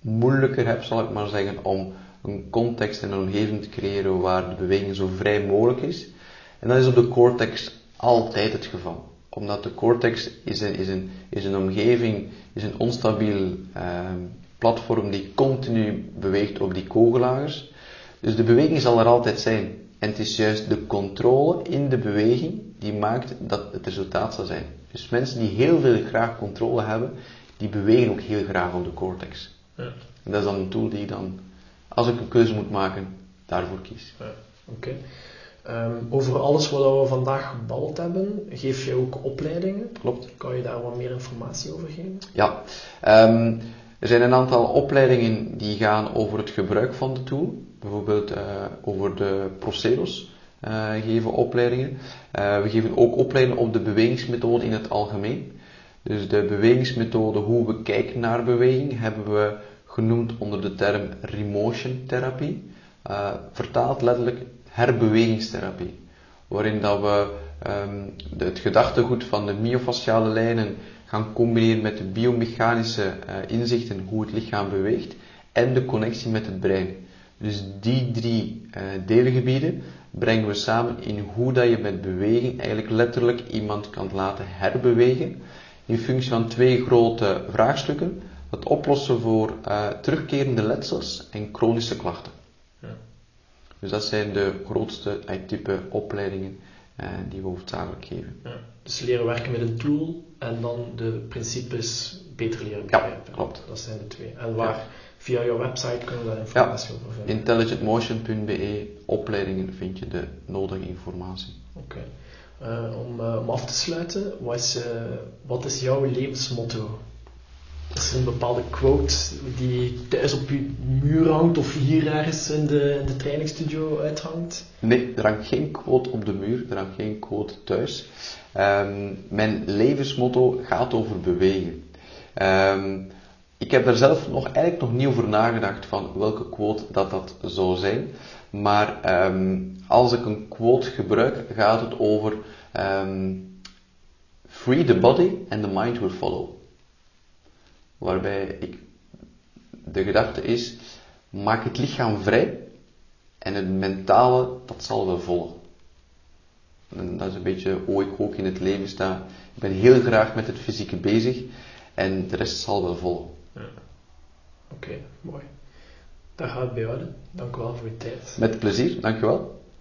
moeilijker heb, zal ik maar zeggen, om een context en een omgeving te creëren waar de beweging zo vrij mogelijk is. En dat is op de cortex altijd het geval. Omdat de cortex is een, is een, is een omgeving, is een onstabiel uh, platform die continu beweegt op die kogellagers. Dus de beweging zal er altijd zijn. En het is juist de controle in de beweging die maakt dat het resultaat zal zijn. Dus mensen die heel veel graag controle hebben, die bewegen ook heel graag op de cortex. Ja. En dat is dan een tool die dan, als ik een keuze moet maken, daarvoor kies. Ja. Oké. Okay. Um, over alles wat we vandaag gebald hebben, geef je ook opleidingen? Klopt. Kan je daar wat meer informatie over geven? Ja. Um, er zijn een aantal opleidingen die gaan over het gebruik van de tool. Bijvoorbeeld uh, over de procedos uh, geven opleidingen. Uh, we geven ook opleidingen op de bewegingsmethode in het algemeen. Dus de bewegingsmethode, hoe we kijken naar beweging, hebben we genoemd onder de term remotion therapie. vertaald letterlijk herbewegingstherapie. Waarin dat we um, het gedachtegoed van de myofasciale lijnen gaan combineren met de biomechanische uh, inzichten hoe het lichaam beweegt en de connectie met het brein. Dus die drie uh, deelgebieden brengen we samen in hoe dat je met beweging eigenlijk letterlijk iemand kan laten herbewegen in functie van twee grote vraagstukken. Het oplossen voor uh, terugkerende letsels en chronische klachten. Ja. Dus dat zijn de grootste type opleidingen uh, die we hoofdzakelijk geven. Ja. Dus leren werken met een tool en dan de principes beter leren begrijpen. Ja, klopt. Dat zijn de twee. En waar, via jouw website kunnen we daar informatie over vinden? intelligentmotion.be, opleidingen vind je de nodige informatie. Oké. Okay. Uh, om, uh, om af te sluiten, wat is, uh, wat is jouw levensmotto? Is er een bepaalde quote die thuis op je muur hangt of hier ergens in de, in de trainingsstudio uithangt? Nee, er hangt geen quote op de muur, er hangt geen quote thuis. Um, mijn levensmotto gaat over bewegen. Um, ik heb daar zelf nog, eigenlijk nog niet over nagedacht van welke quote dat dat zou zijn. Maar um, als ik een quote gebruik, gaat het over Free the body and the mind will follow. Waarbij ik, de gedachte is, maak het lichaam vrij en het mentale, dat zal wel volgen. En dat is een beetje hoe ik ook in het leven sta. Ik ben heel graag met het fysieke bezig en de rest zal wel volgen. Ja. Oké, okay, mooi. Dat gaat bij houden. Dank u wel voor uw tijd. Met plezier, dank u wel.